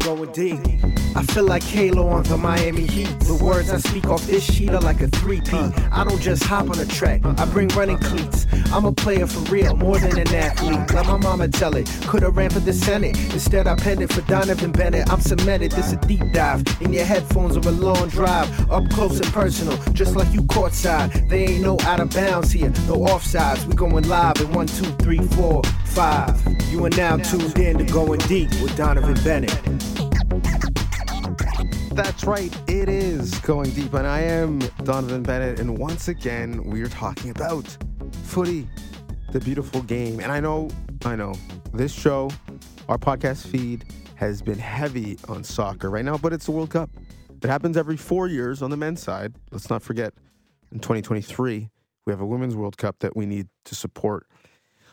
going deep. I feel like Halo on the Miami Heat. The words I speak off this sheet are like a 3P. I don't just hop on a track, I bring running cleats. I'm a player for real, more than an athlete. Let my mama tell it. Could've ran for the Senate. Instead, I penned it for Donnovan Bennett. I'm cemented, this a deep dive. In your headphones or a long drive. Up close and personal, just like you courtside. They ain't no out of bounds here, no offsides. We going live in one, two, three, four, five. You are now tuned in to Going Deep with Donnovan Bennett. That's right, it is Going Deep, and I am Donnovan Bennett, and once again, we are talking about footy, the beautiful game. And I know, I know, this show, our podcast feed, has been heavy on soccer right now, but it's the World Cup. It happens every four years on the men's side. Let's not forget, in 2023, we have a Women's World Cup that we need to support.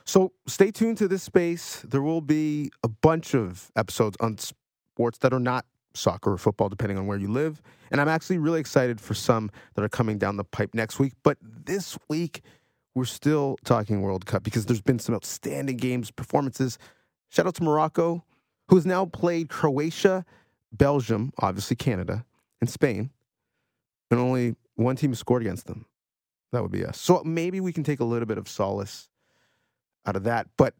So stay tuned to this space. There will be a bunch of episodes on sports that are not soccer or football, depending on where you live. And I'm actually really excited for some that are coming down the pipe next week. But this week, we're still talking World Cup because there's been some outstanding games, performances. Shout out to Morocco, who has now played Croatia, Belgium, obviously Canada, and Spain, and only one team scored against them. That would be us. So maybe we can take a little bit of solace out of that. But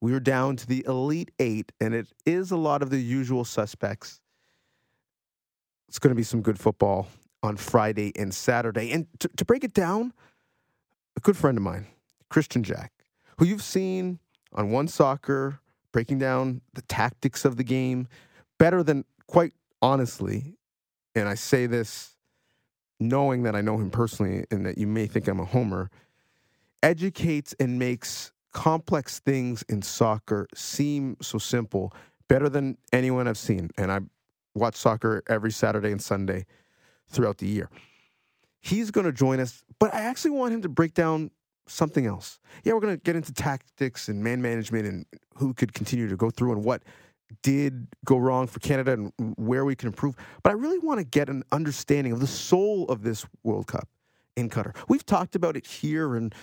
we are down to the Elite Eight, and it is a lot of the usual suspects. It's going to be some good football on Friday and Saturday. And to, to break it down, a good friend of mine, Kristian Jack, who you've seen on One Soccer, breaking down the tactics of the game better than, quite honestly, and I say this knowing that I know him personally and that you may think I'm a homer, educates and makes complex things in soccer seem so simple, better than anyone I've seen. And I watch soccer every Saturday and Sunday throughout the year. He's going to join us, but I actually want him to break down something else. Yeah, we're going to get into tactics and man management and who could continue to go through and what did go wrong for Canada and where we can improve. But I really want to get an understanding of the soul of this World Cup in Qatar. We've talked about it here and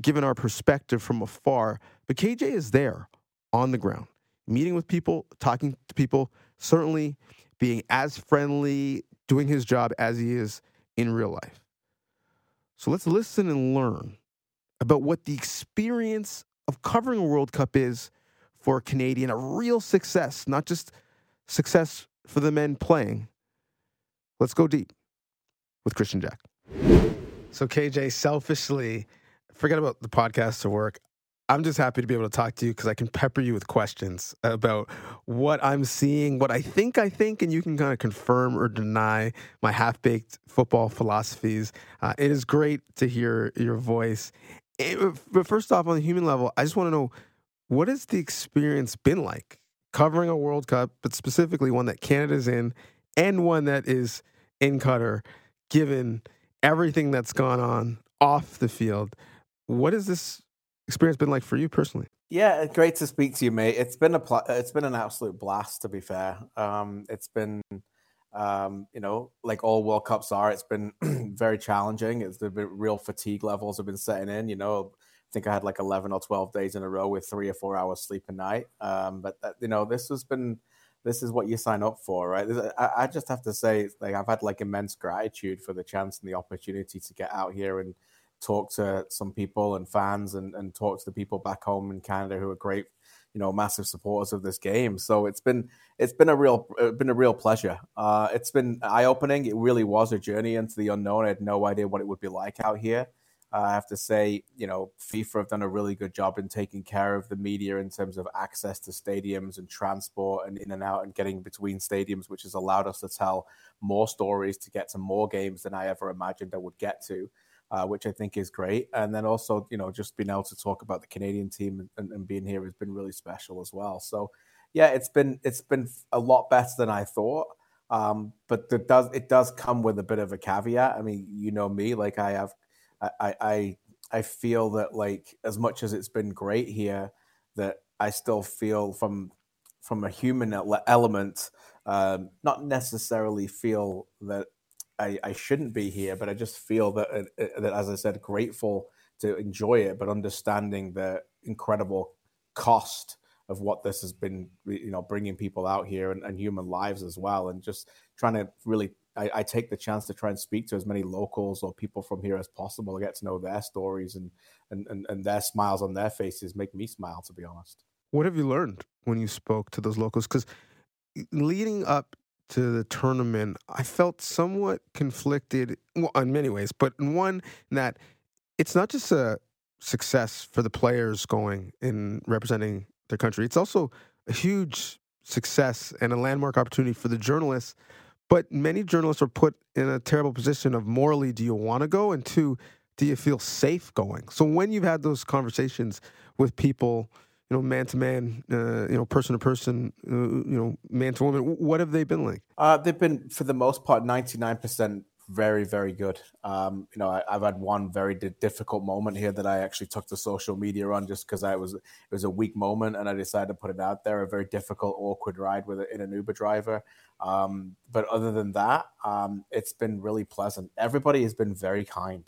given our perspective from afar, but KJ is there on the ground, meeting with people, talking to people, certainly being as friendly, doing his job as he is in real life. So let's listen and learn about what the experience of covering a World Cup is for a Canadian, a real success, not just success for the men playing. Let's go deep with Kristian Jack. So, KJ, selfishly, forget about the podcast to work. I'm just happy to be able to talk to you because I can pepper you with questions about what I'm seeing, what I think I think, and you can kind of confirm or deny my half baked football philosophies. Uh, it is great to hear your voice. It, but first off, on the human level, I just want to know what has the experience been like covering a World Cup, but specifically one that Canada's in and one that is in Qatar, given everything that's gone on off the field? What is this experience been like for you personally? Yeah, great to speak to you, mate. It's been a pl- it's been an absolute blast. To be fair, um, it's been um, you know like all World Cups are. It's been very challenging. It's the real fatigue levels have been setting in. You know, I think I had like eleven or twelve days in a row with three or four hours sleep a night. Um, but that, you know, this has been this is what you sign up for, right? I, I just have to say, like I've had like immense gratitude for the chance and the opportunity to get out here and talk to some people and fans and, and talk to the people back home in Canada who are great, you know, massive supporters of this game. So it's been it's been a real been a real pleasure. Uh, it's been eye opening. It really was a journey into the unknown. I had no idea what it would be like out here. Uh, I have to say, you know, FIFA have done a really good job in taking care of the media in terms of access to stadiums and transport and in and out and getting between stadiums, which has allowed us to tell more stories to get to more games than I ever imagined I would get to uh, which I think is great. And then also, you know, just being able to talk about the Canadian team and, and, being here has been really special as well. So, yeah, it's been it's been a lot better than I thought. Um, but it does it does come with a bit of a caveat. I mean, you know me, like I have, I I I feel that like as much as it's been great here, that I still feel from from a human element, um, not necessarily feel that I, I shouldn't be here, but I just feel that uh, that as I said, grateful to enjoy it, but understanding the incredible cost of what this has been, you know, bringing people out here and, and human lives as well, and just trying to really. I, I, take the chance to try and speak to as many locals or people from here as possible, get to know their stories and, and, and, and their smiles on their faces make me smile, to be honest. What have you learned when you spoke to those locals? Because leading up to the tournament, I felt somewhat conflicted well, in many ways, but in one that it's not just a success for the players going in representing their country, it's also a huge success and a landmark opportunity for the journalists. But many journalists are put in a terrible position of morally, do you want to go? And two, do you feel safe going? So when you've had those conversations with people, you know, man to man, uh, you know, person to person, uh, you know, man to woman? What have they been like? Uh, they've been, for the most part, ninety nine percent very, very good. Um, you know, I, have had one very di- difficult moment here that I actually took to social media on just because I was it was a weak moment and I decided to put it out there. A very difficult, awkward ride with a, in an Uber driver. Um, but other than that, um, it's been really pleasant. Everybody has been very kind.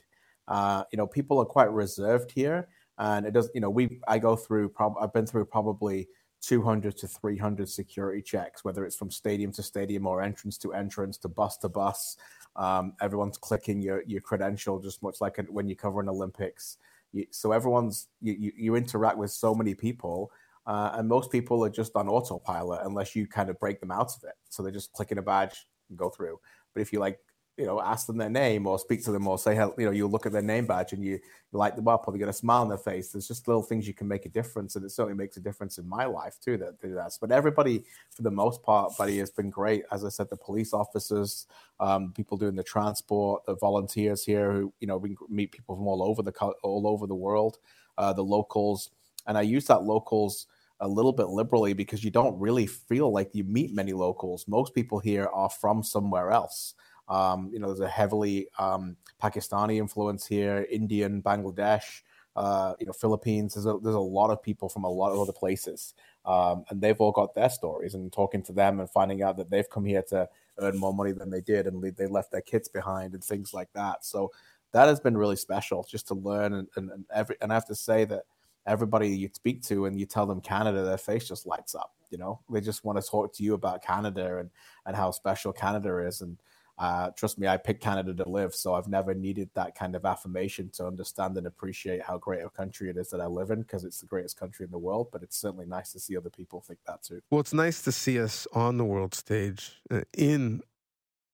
Uh, you know, people are quite reserved here and it does you know we i go through prob- i've been through probably 200 to 300 security checks whether it's from stadium to stadium or entrance to entrance to bus to bus. Um, everyone's clicking your your credential just much like when you cover an olympics. You, so everyone's you, you, you interact with so many people uh, and most people are just on autopilot unless you kind of break them out of it. So they're just clicking a badge and go through. But if you like you know, ask them their name or speak to them or say, you know, you look at their name badge and you, light them up or they get a smile on their face. There's just little things you can make a difference. And it certainly makes a difference in my life too that do that. But everybody, for the most part, buddy, has been great. As I said, the police officers, um, people doing the transport, the volunteers here who, you know, we meet people from all over the, all over the world, uh, the locals. And I use that locals a little bit liberally because you don't really feel like you meet many locals. Most people here are from somewhere else. Um, you know, there's a heavily um, Pakistani influence here, Indian, Bangladesh, uh, you know, Philippines. There's a, there's a lot of people from a lot of other places, um, and they've all got their stories. And talking to them and finding out that they've come here to earn more money than they did, and they left their kids behind, and things like that. So that has been really special, just to learn. And, and, and every and I have to say that everybody you speak to and you tell them Canada, their face just lights up. You know, they just want to talk to you about Canada and and how special Canada is and uh, trust me, I picked Canada to live, so I've never needed that kind of affirmation to understand and appreciate how great a country it is that I live in because it's the greatest country in the world. But it's certainly nice to see other people think that too. Well, it's nice to see us on the world stage uh, in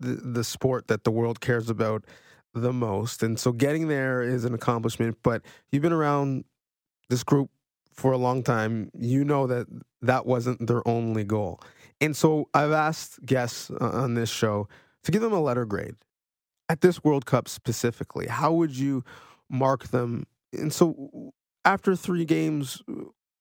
the, the sport that the world cares about the most. And so getting there is an accomplishment, but you've been around this group for a long time. You know that that wasn't their only goal. And so I've asked guests uh, on this show to give them a letter grade at this World Cup specifically, how would you mark them? And so, after three games,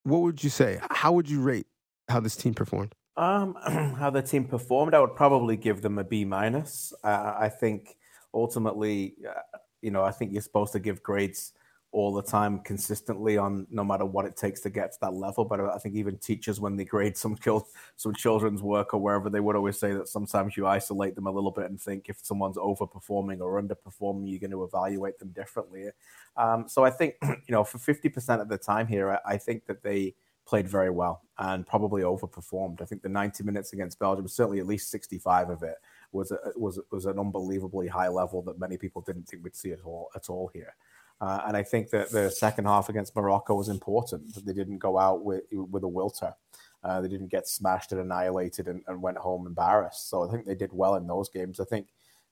what would you say? How would you rate how this team performed? Um, how the team performed, I would probably give them a B minus. Uh, I think ultimately, uh, you know, I think you're supposed to give grades all the time consistently on no matter what it takes to get to that level. But I think even teachers, when they grade some some children's work or wherever, they would always say that sometimes you isolate them a little bit and think if someone's overperforming or underperforming, you're going to evaluate them differently. Um, so I think you know for fifty percent of the time here, I, I think that they played very well and probably overperformed. I think the 90 minutes against Belgium, certainly at least 65 of it, was a, was was an unbelievably high level that many people didn't think we'd see at all at all here. Uh, and I think that the second half against Morocco was important. That they didn't go out with with a wilter. Uh, they didn't get smashed and annihilated and, and, went home embarrassed. So I think they did well in those games. I think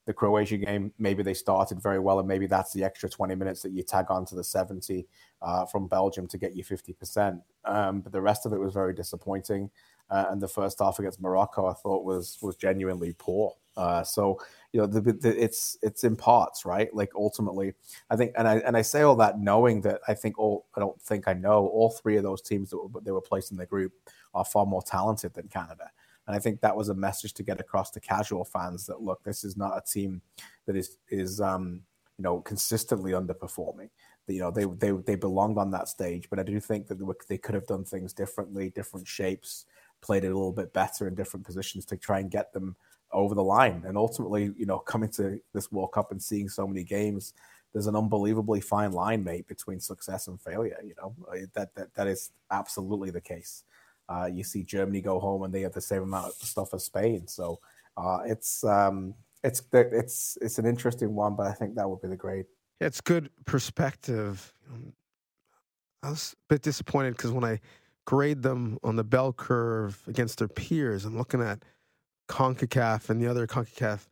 the Croatia game, maybe they started very well, and maybe that's the extra 20 minutes that you tag on to the 70 uh, from Belgium to get you 50%. Um, but the rest of it was very disappointing. Uh, and the first half against Morocco, I thought was was genuinely poor. Uh, so you know, the, the, it's it's in parts, right? Like ultimately, I think, and I and I say all that knowing that I think all I don't think I know all three of those teams that were, they were placed in the group are far more talented than Canada, and I think that was a message to get across to casual fans that look, this is not a team that is is um, you know consistently underperforming. You know, they they they belonged on that stage, but I do think that they, could have done things differently, different shapes, played it a little bit better in different positions to try and get them over the line. And ultimately, you know, coming to this World Cup and seeing so many games, there's an unbelievably fine line, mate, between success and failure. You know, that that that is absolutely the case. Uh, you see Germany go home and they have the same amount of stuff as Spain. So uh, it's um, it's it's it's an interesting one, but I think that would be the grade. It's good perspective. I was a bit disappointed because when I grade them on the bell curve against their peers, I'm looking at CONCACAF and the other CONCACAF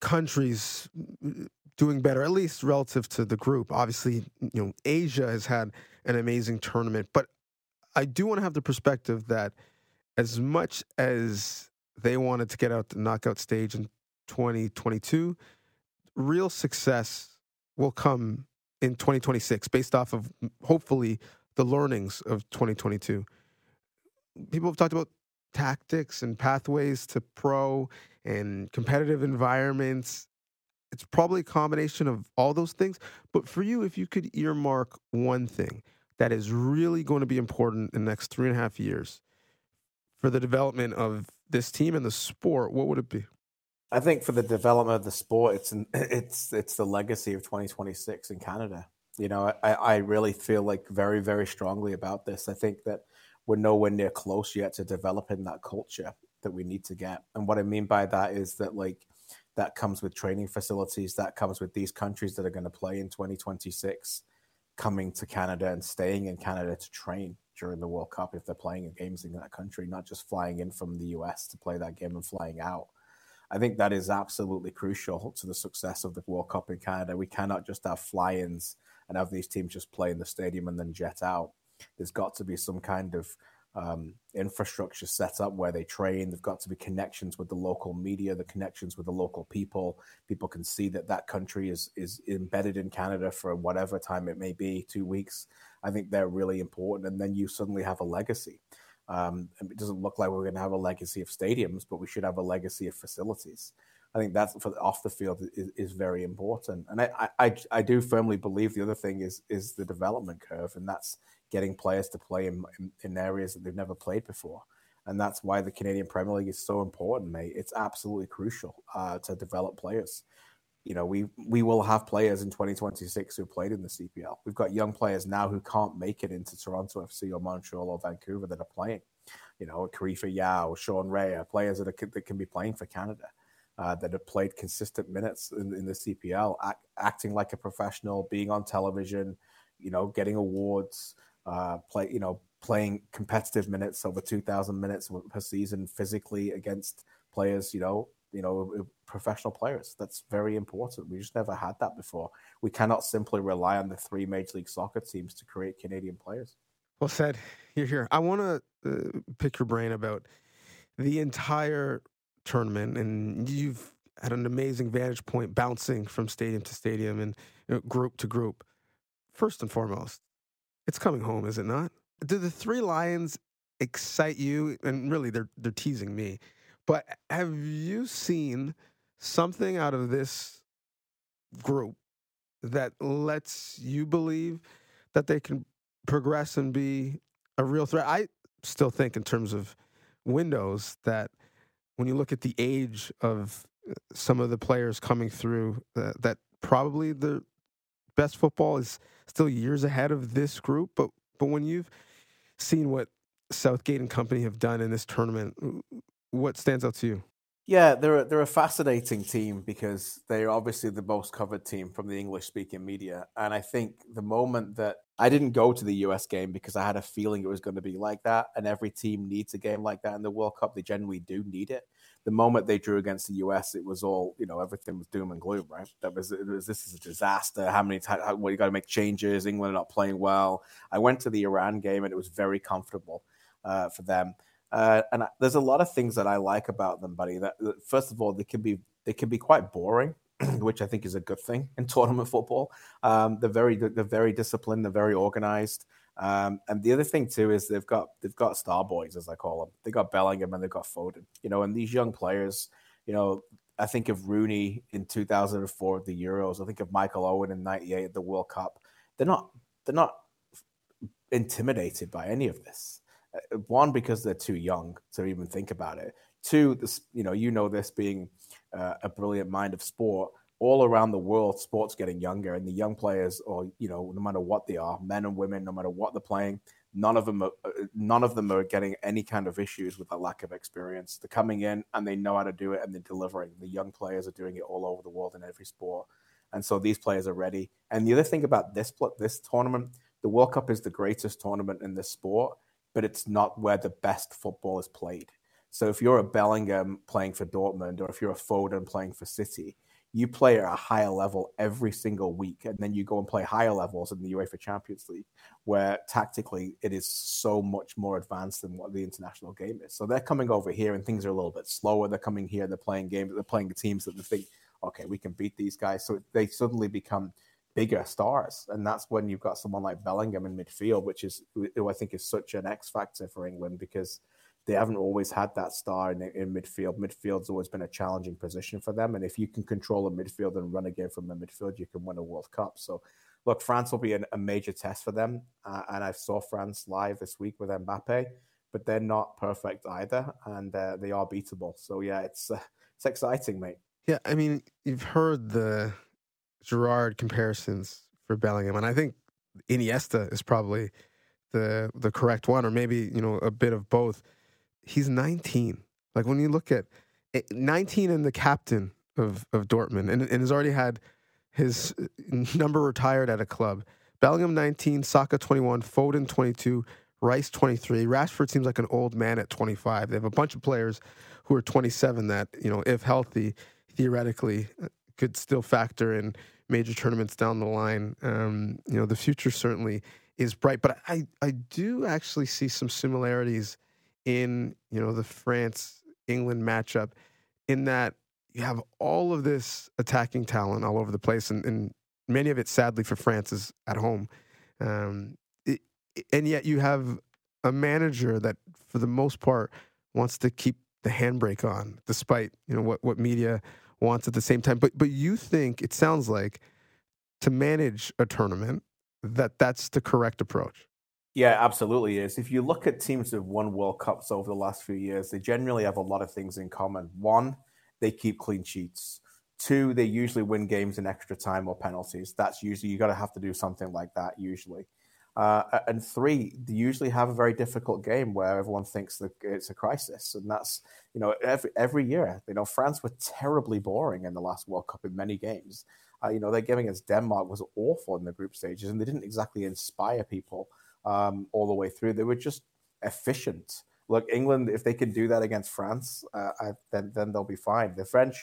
countries mm, doing better, at least relative to the group. Obviously, you know, Asia has had an amazing tournament, but I do want to have the perspective that as much as they wanted to get out the knockout stage in 2022, real success will come in 2026 based off of hopefully the learnings of 2022. People have talked about tactics and pathways to pro and competitive environments. It's probably a combination of all those things. But for you, if you could earmark one thing that is really going to be important in the next three and a half years for the development of this team and the sport, what would it be? I think for the development of the sport, it's an, it's it's the legacy of 2026 in Canada. You know, I, I really feel like very very strongly about this. I think that we're nowhere near close yet to developing that culture that we need to get. And what I mean by that is that like that comes with training facilities, that comes with these countries that are going to play in 2026 coming to Canada and staying in Canada to train during the World Cup if they're playing games in that country, not just flying in from the US to play that game and flying out. I think that is absolutely crucial to the success of the World Cup in Canada. We cannot just have fly ins and have these teams just play in the stadium and then jet out. There's got to be some kind of um, infrastructure set up where they train. There've got to be connections with the local media, the connections with the local people. People can see that that country is is embedded in Canada for whatever time it may be, two weeks. I think they're really important, and then you suddenly have a legacy. Um, it doesn't look like we're going to have a legacy of stadiums, but we should have a legacy of facilities. I think that's for off the field is, is very important, and I, I I do firmly believe the other thing is is the development curve, and that's getting players to play in, in, in areas that they've never played before. And that's why the Canadian Premier League is so important, mate. It's absolutely crucial uh, to develop players. You know, we we will have players in 2026 who played in the CPL. We've got young players now who can't make it into Toronto FC or Montreal or Vancouver that are playing. You know, Karifa Yao, Sean Ray players that, are, that can be playing for Canada. Uh, that have played consistent minutes in, in the CPL, act, acting like a professional, being on television, you know, getting awards, uh, play, you know, playing competitive minutes over 2,000 minutes per season physically against players, you know, you know, uh, professional players. That's very important. We just never had that before. We cannot simply rely on the three Major League Soccer teams to create Canadian players. Well said. You're here. I want to uh, pick your brain about the entire tournament, and you've had an amazing vantage point, bouncing from stadium to stadium and you know, group to group. First and foremost, it's coming home, is it not? Do the three lions excite you? And really, they're they're teasing me. But have you seen something out of this group that lets you believe that they can progress and be a real threat? I still think, in terms of windows, that when you look at the age of uh, some of the players coming through, uh, that probably the best football is still years ahead of this group. But but when you've seen what Southgate and company have done in this tournament, what stands out to you? Yeah, they're a, they're a fascinating team because they're obviously the most covered team from the English speaking media, and I think the moment that I didn't go to the US game because I had a feeling it was going to be like that, and every team needs a game like that in the World Cup. They generally do need it. The moment they drew against the US, it was all you know, everything was doom and gloom, right? That was, was this is a disaster. How many times? Well, you got to make changes. England are not playing well. I went to the Iran game and it was very comfortable uh, for them. Uh, and I, there's a lot of things that I like about them, buddy. That, that first of all, they can be they can be quite boring, which I think is a good thing in tournament football. Um, they're very they're very disciplined. They're very organized. Um, and the other thing too is they've got they've got star boys as I call them. They got Bellingham and they've got Foden. You know, and these young players, you know, I think of Rooney in 2004 at the Euros. I think of Michael Owen in '98 at the World Cup. They're not they're not intimidated by any of this. Uh, one because they're too young to even think about it. Two, this you know you know this being uh, a brilliant mind of sport. All around the world, sports getting younger, and the young players, or you know, no matter what they are, men and women, no matter what they're playing, none of them are, uh, none of them are getting any kind of issues with a lack of experience. They're coming in and they know how to do it and they're delivering. The young players are doing it all over the world in every sport, and so these players are ready. And the other thing about this plot this tournament, the World Cup is the greatest tournament in this sport, but it's not where the best football is played. So if you're a Bellingham playing for Dortmund or if you're a Foden playing for City, you play at a higher level every single week, and then you go and play higher levels in the UEFA Champions League, where tactically it is so much more advanced than what the international game is. So they're coming over here, and things are a little bit slower. They're coming here, they're playing games, they're playing teams that they think, okay, we can beat these guys. So they suddenly become bigger stars, and that's when you've got someone like Bellingham in midfield, which is who I think is such an X factor for England because they haven't always had that star in, in midfield. Midfield's always been a challenging position for them, and if you can control a midfield and run a game from the midfield, you can win a World Cup. So, look, France will be an, a major test for them, uh, and I saw France live this week with Mbappe, but they're not perfect either, and uh, they are beatable. So, yeah, it's uh, it's exciting, mate. Yeah, I mean, you've heard the Gerrard comparisons for Bellingham, and I think Iniesta is probably the the correct one, or maybe you know a bit of both he's 19. Like when you look at 19 and the captain of, of Dortmund and, and has already had his number retired at a club. Bellingham 19, Saka 21, Foden 22, Rice 23. Rashford seems like an old man at 25. They have a bunch of players who are 27 that, you know, if healthy, theoretically uh, could still factor in major tournaments down the line. Um, you know, the future certainly is bright, but I, I do actually see some similarities in you know the France England matchup, in that you have all of this attacking talent all over the place, and, and many of it, sadly for France, is at home, um, it, and yet you have a manager that, for the most part, wants to keep the handbrake on, despite you know what what media wants at the same time. But but you think it sounds like to manage a tournament that that's the correct approach. Yeah, absolutely is. If you look at teams that have won World Cups over the last few years, they generally have a lot of things in common. One, they keep clean sheets. Two, they usually win games in extra time or penalties. That's usually you got to have to do something like that usually. Uh, and three, they usually have a very difficult game where everyone thinks that it's a crisis, and that's you know every every year. You know, France were terribly boring in the last World Cup in many games. Uh, you know, their game against Denmark was awful in the group stages, and they didn't exactly inspire people um, all the way through. They were just efficient. Look, England, if they can do that against France, uh, I, then then they'll be fine. The French,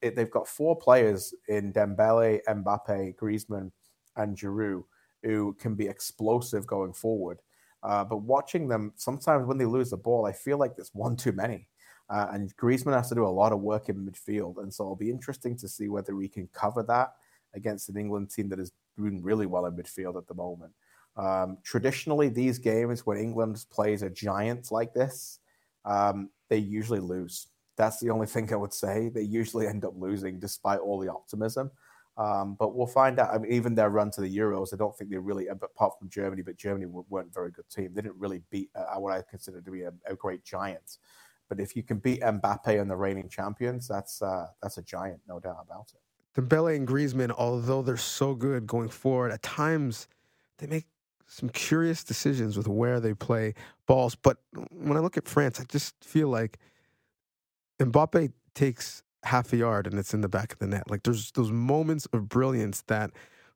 it, they've got four players in Dembele, Mbappe, Griezmann, and Giroud who can be explosive going forward. Uh, but watching them, sometimes when they lose the ball, I feel like there's one too many. Uh, and Griezmann has to do a lot of work in midfield. And so it'll be interesting to see whether we can cover that against an England team that is doing really well in midfield at the moment. Um, traditionally, these games when England plays a giant like this, um, they usually lose. That's the only thing I would say. They usually end up losing despite all the optimism. Um, but we'll find out. I mean, even their run to the Euros, I don't think they really, apart from Germany, but Germany weren't a very good team. They didn't really beat uh, what I consider to be a, a, great giant. But if you can beat Mbappe and the reigning champions, that's uh, that's a giant, no doubt about it. Dembele and Griezmann, although they're so good going forward, at times they make some curious decisions with where they play balls. But when I look at France, I just feel like Mbappe takes half a yard and it's in the back of the net. Like there's those moments of brilliance that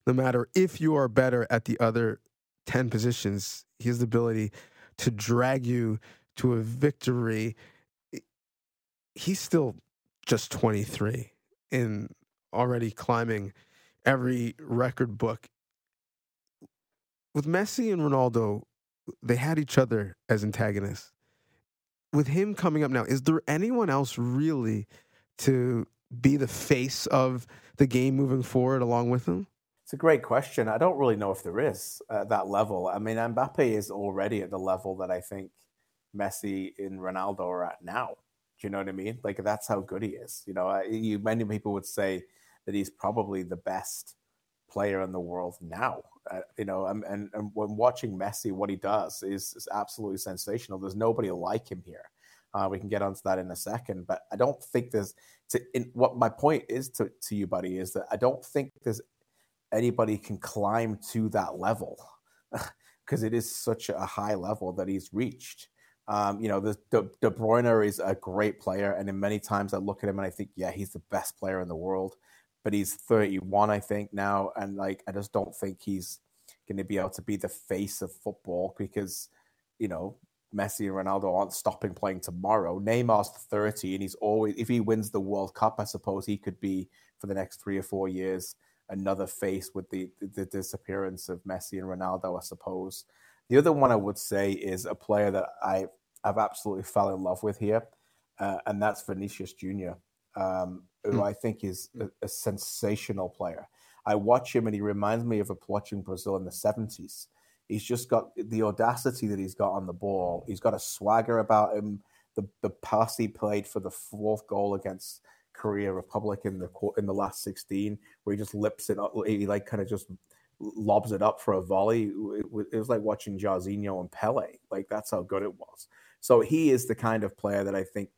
no matter if you are better at the other 10 positions, he has the ability to drag you to a victory. He's still just 23 and already climbing every record book with Messi and Ronaldo, they had each other as antagonists. With him coming up now, is there anyone else really to be the face of the game moving forward along with him? It's a great question. I don't really know if there is at that level. I mean, Mbappe is already at the level that I think Messi and Ronaldo are at now. Do you know what I mean? Like that's how good he is. You know, you, many people would say that he's probably the best player in the world now. Uh, you know, and, and, and, when watching Messi, what he does is, is absolutely sensational. There's nobody like him here. Uh, we can get onto that in a second, but I don't think there's. To, in, what my point is to, to you, buddy, is that I don't think there's anybody can climb to that level. because it is such a high level that he's reached. Um, you know, the, De, De Bruyne is a great player, and in many times I look at him and I think, yeah, he's the best player in the world. But he's 31, I think now, and like I just don't think he's going to be able to be the face of football because, you know, Messi and Ronaldo aren't stopping playing tomorrow. Neymar's 30, and he's always, if he wins the World Cup, I suppose he could be for the next three or four years another face with the, the disappearance of Messi and Ronaldo, I suppose. The other one I would say is a player that I I've absolutely fell in love with here, uh, and that's Vinicius Junior, um, who mm. I think is a, a, sensational player. I watch him and he reminds me of watching Brazil in the seventies. He's just got the audacity that he's got on the ball. He's got a swagger about him. The the pass he played for the fourth goal against Korea Republic in the in the last sixteen, where he just lips it up, he like kind of just lobs it up for a volley. It, it was like watching Jairzinho and Pele. Like that's how good it was. So he is the kind of player that I think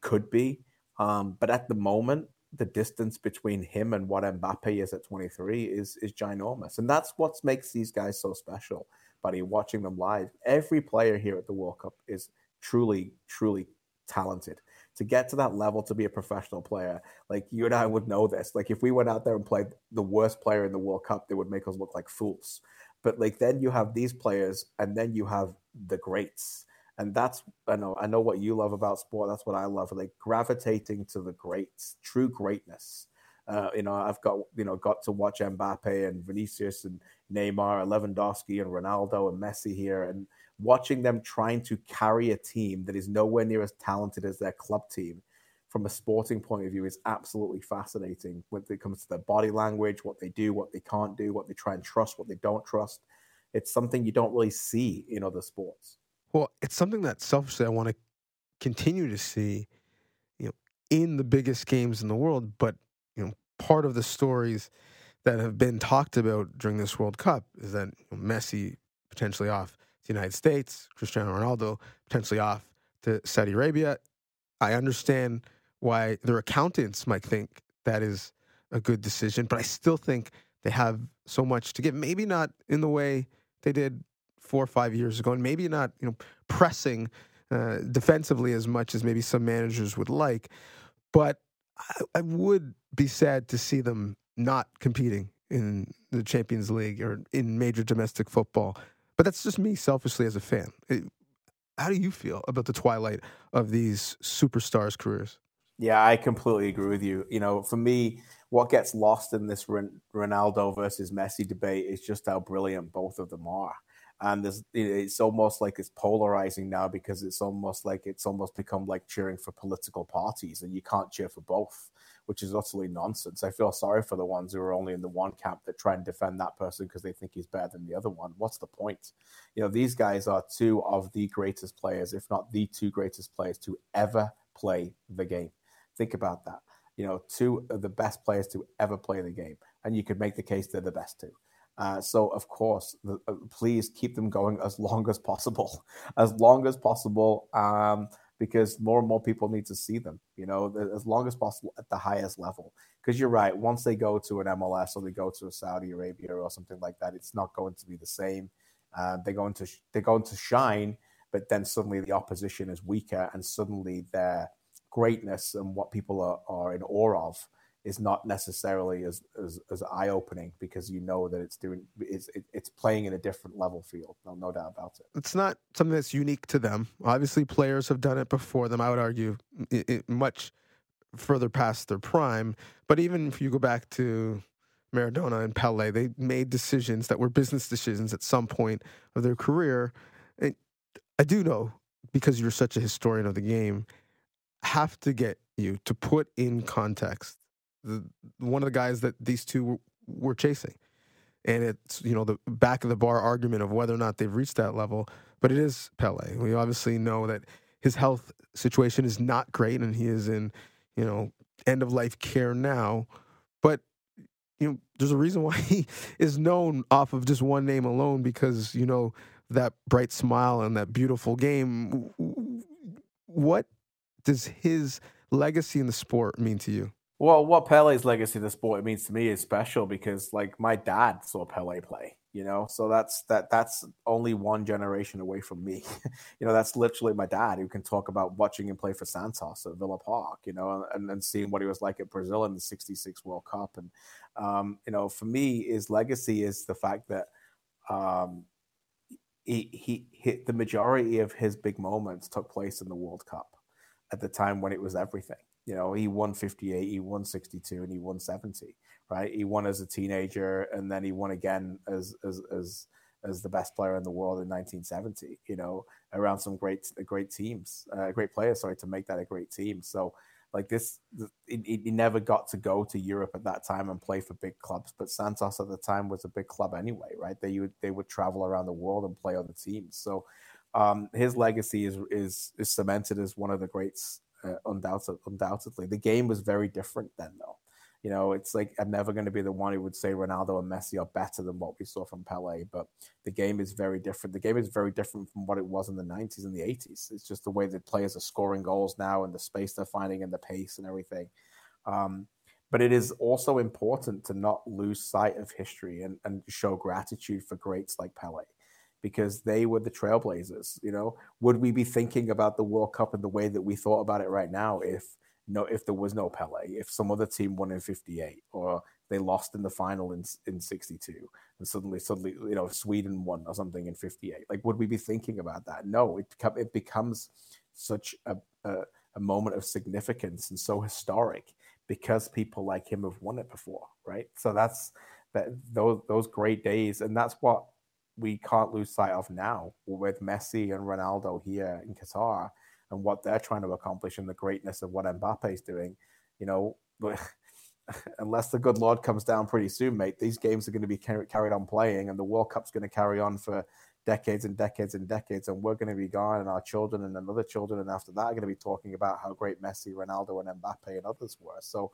could be. Um, but at the moment, the distance between him and what Mbappe is at 23 is is ginormous, and that's what makes these guys so special. Buddy, watching them live, every player here at the World Cup is truly, truly talented. To get to that level, to be a professional player, like you and I would know this. Like if we went out there and played the worst player in the World Cup, they would make us look like fools. But like then you have these players, and then you have the greats and that's I know I know what you love about sport. That's what I love, like gravitating to the greats, true greatness. Uh, you know, I've got you know got to watch Mbappe and Vinicius and Neymar, and Lewandowski and Ronaldo and Messi here, and watching them trying to carry a team that is nowhere near as talented as their club team from a sporting point of view is absolutely fascinating when it comes to their body language, what they do, what they can't do, what they try and trust, what they don't trust. It's something you don't really see in other sports. Well, it's something that selfishly I want to continue to see, you know, in the biggest games in the world. But you know, part of the stories that have been talked about during this World Cup is that Messi potentially off to the United States, Cristiano Ronaldo potentially off to Saudi Arabia. I understand why their accountants might think that is a good decision, but I still think they have so much to give. Maybe not in the way they did four or five years ago, and maybe not you know pressing uh, defensively as much as maybe some managers would like. But I, I, would be sad to see them not competing in the Champions League or in major domestic football. But that's just me selfishly as a fan. It, how do you feel about the twilight of these superstars' careers? Yeah, I completely agree with you. You know, for me, what gets lost in this Ronaldo versus Messi debate is just how brilliant both of them are and there's it's almost like it's polarizing now because it's almost like it's almost become like cheering for political parties and you can't cheer for both which is utterly nonsense. I feel sorry for the ones who are only in the one camp that try and defend that person because they think he's better than the other one. What's the point? You know these guys are two of the greatest players if not the two greatest players to ever play the game. Think about that. You know two of the best players to ever play the game and you could make the case they're the best two uh, so of course, the, uh, please keep them going as long as possible, as long as possible, um, because more and more people need to see them. You know, as long as possible at the highest level. Because you're right, once they go to an MLS or they go to Saudi Arabia or something like that, it's not going to be the same. Uh, they're going to they're going to shine, but then suddenly the opposition is weaker, and suddenly their greatness and what people are, are in awe of is not necessarily as as, as eye opening because you know that it's doing it's it's playing in a different level field. No, no doubt about it. It's not something that's unique to them. Obviously, players have done it before them. I would argue it, it, much further past their prime. But even if you go back to Maradona and Pele, they made decisions that were business decisions at some point of their career. And I do know because you're such a historian of the game, have to get you to put in context the, one of the guys that these two were, were chasing. And it's, you know, the back of the bar argument of whether or not they've reached that level. But it is Pele. We obviously know that his health situation is not great and he is in, you know, end of life care now. But you know, there's a reason why he is known off of just one name alone because, you know, that bright smile and that beautiful game. What does his legacy in the sport mean to you? Well, what Pele's legacy to the sport means to me is special because, like, my dad saw Pele play. you know? So that's that that's only one generation away from me. You know that's literally my dad who can talk about watching him play for santos at villa park you know and, and seeing what he was like at brazil in the 66 world cup. And um, you know for me his legacy is the fact that um, he, he hit the majority of his big moments took place in the world cup at the time when it was everything you know he won 58 he won 62 and he won 70 right? He won as a teenager, and then he won again as as as as the best player in the world in 1970. You know, around some great great teams, uh, great players. Sorry, to make that a great team. So like this, he, never got to go to Europe at that time and play for big clubs. But Santos at the time was a big club anyway, right? They would they would travel around the world and play other teams. So um, his legacy is is is cemented as one of the greats, uh, undoubted, undoubtedly. The game was very different then, though. You know, it's like I'm never going to be the one who would say Ronaldo and Messi are better than what we saw from Pele, but the game is very different. The game is very different from what it was in the 90s and the 80s. It's just the way that players are scoring goals now and the space they're finding and the pace and everything. Um, but it is also important to not lose sight of history and, and show gratitude for greats like Pele because they were the trailblazers. You know, would we be thinking about the World Cup in the way that we thought about it right now if no if there was no Pele, if some other team won in 58 or they lost in the final in in 62 and suddenly suddenly you know Sweden won or something in 58 like would we be thinking about that? No it it becomes such a, a, a moment of significance and so historic because people like him have won it before right? So that's that those those great days. And that's what we can't lose sight of now with Messi and Ronaldo here in Qatar and what they're trying to accomplish and the greatness of what Mbappe is doing, you know, unless the good Lord comes down pretty soon, mate, these games are going to be car- carried on playing and the World Cup's going to carry on for decades and decades and decades. And we're going to be gone and our children and another children. And after that, are going to be talking about how great Messi, Ronaldo and Mbappe and others were. So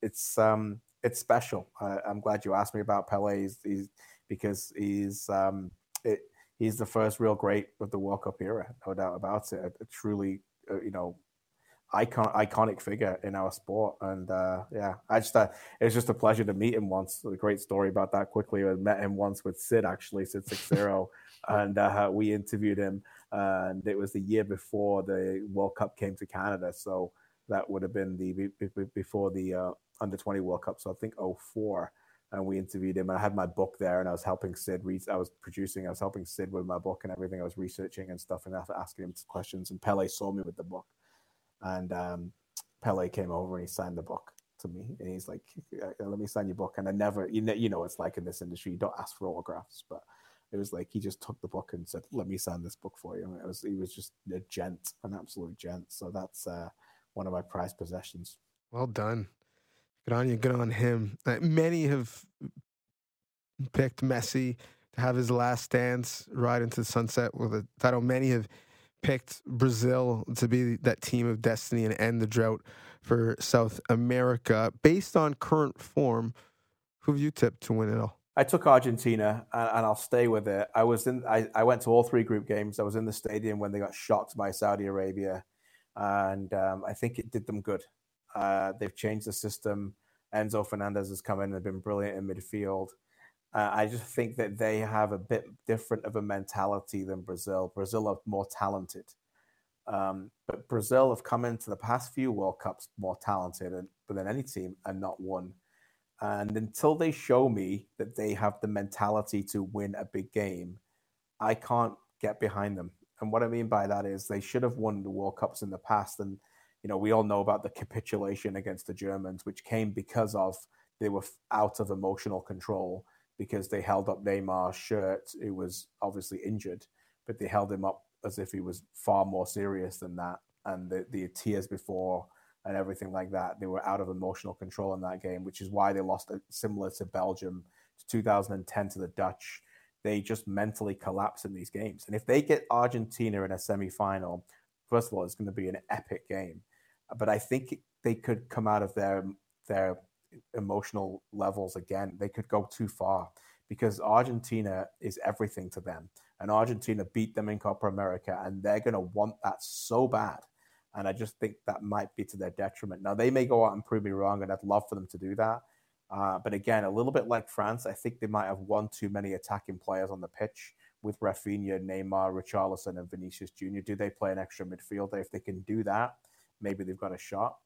it's, um, it's special. I'm glad you asked me about Pele he's, he's, because he's, um, it, he's the first real great of the World Cup era, no doubt about it. A, a truly, uh, you know, icon iconic figure in our sport. And uh, yeah, I just uh, it was just a pleasure to meet him once. A great story about that. Quickly, I met him once with Sid actually, Sid Seixeiro, and uh, we interviewed him. and it was the year before the World Cup came to Canada, so that would have been the before the uh, under twenty World Cup. So I think 04 and we interviewed him. And I had my book there, and I was helping Sid read. I was producing. I was helping Sid with my book and everything. I was researching and stuff, and asking him questions. And Pele saw me with the book, and um, Pele came over and he signed the book to me, and he's like, "Let me sign your book." And I never, you know, you know, it's like in this industry, you don't ask for autographs, but it was like he just took the book and said, "Let me sign this book for you." And it was he was just a gent, an absolute gent. So that's uh, one of my prized possessions. Well done. Good on you. Good on him. Many have picked Messi to have his last dance ride into the sunset with a title. Many have picked Brazil to be that team of destiny and end the drought for South America. Based on current form, who have you tipped to win it all? I took Argentina, and, and, I'll stay with it. I was in. I, I, went to all three group games. I was in the stadium when they got shocked by Saudi Arabia, and um, I think it did them good. Uh, they've changed the system. Enzo Fernandez has come in and been brilliant in midfield. Uh, I just think that they have a bit different of a mentality than Brazil. Brazil are more talented. Um, but Brazil have come into the past few World Cups more talented than any team and not won. And until they show me that they have the mentality to win a big game, I can't get behind them. And what I mean by that is they should have won the World Cups in the past. And you know, we all know about the capitulation against the Germans, which came because of they were out of emotional control because they held up Neymar's shirt, who was obviously injured, but they held him up as if he was far more serious than that. And the, the tears before and everything like that, they were out of emotional control in that game, which is why they lost it, similar to Belgium to 2010 to the Dutch. They just mentally collapse in these games. And if they get Argentina in a semi final, first of all, it's going to be an epic game but I think they could come out of their their emotional levels again. They could go too far because Argentina is everything to them, and Argentina beat them in Copa America, and they're going to want that so bad. And I just think that might be to their detriment. Now they may go out and prove me wrong, and I'd love for them to do that. Uh, but again, a little bit like France, I think they might have one too many attacking players on the pitch with Raphinha, Neymar, Richarlison, and Vinicius Jr. Do they play an extra midfielder? If they can do that, maybe they've got a shot.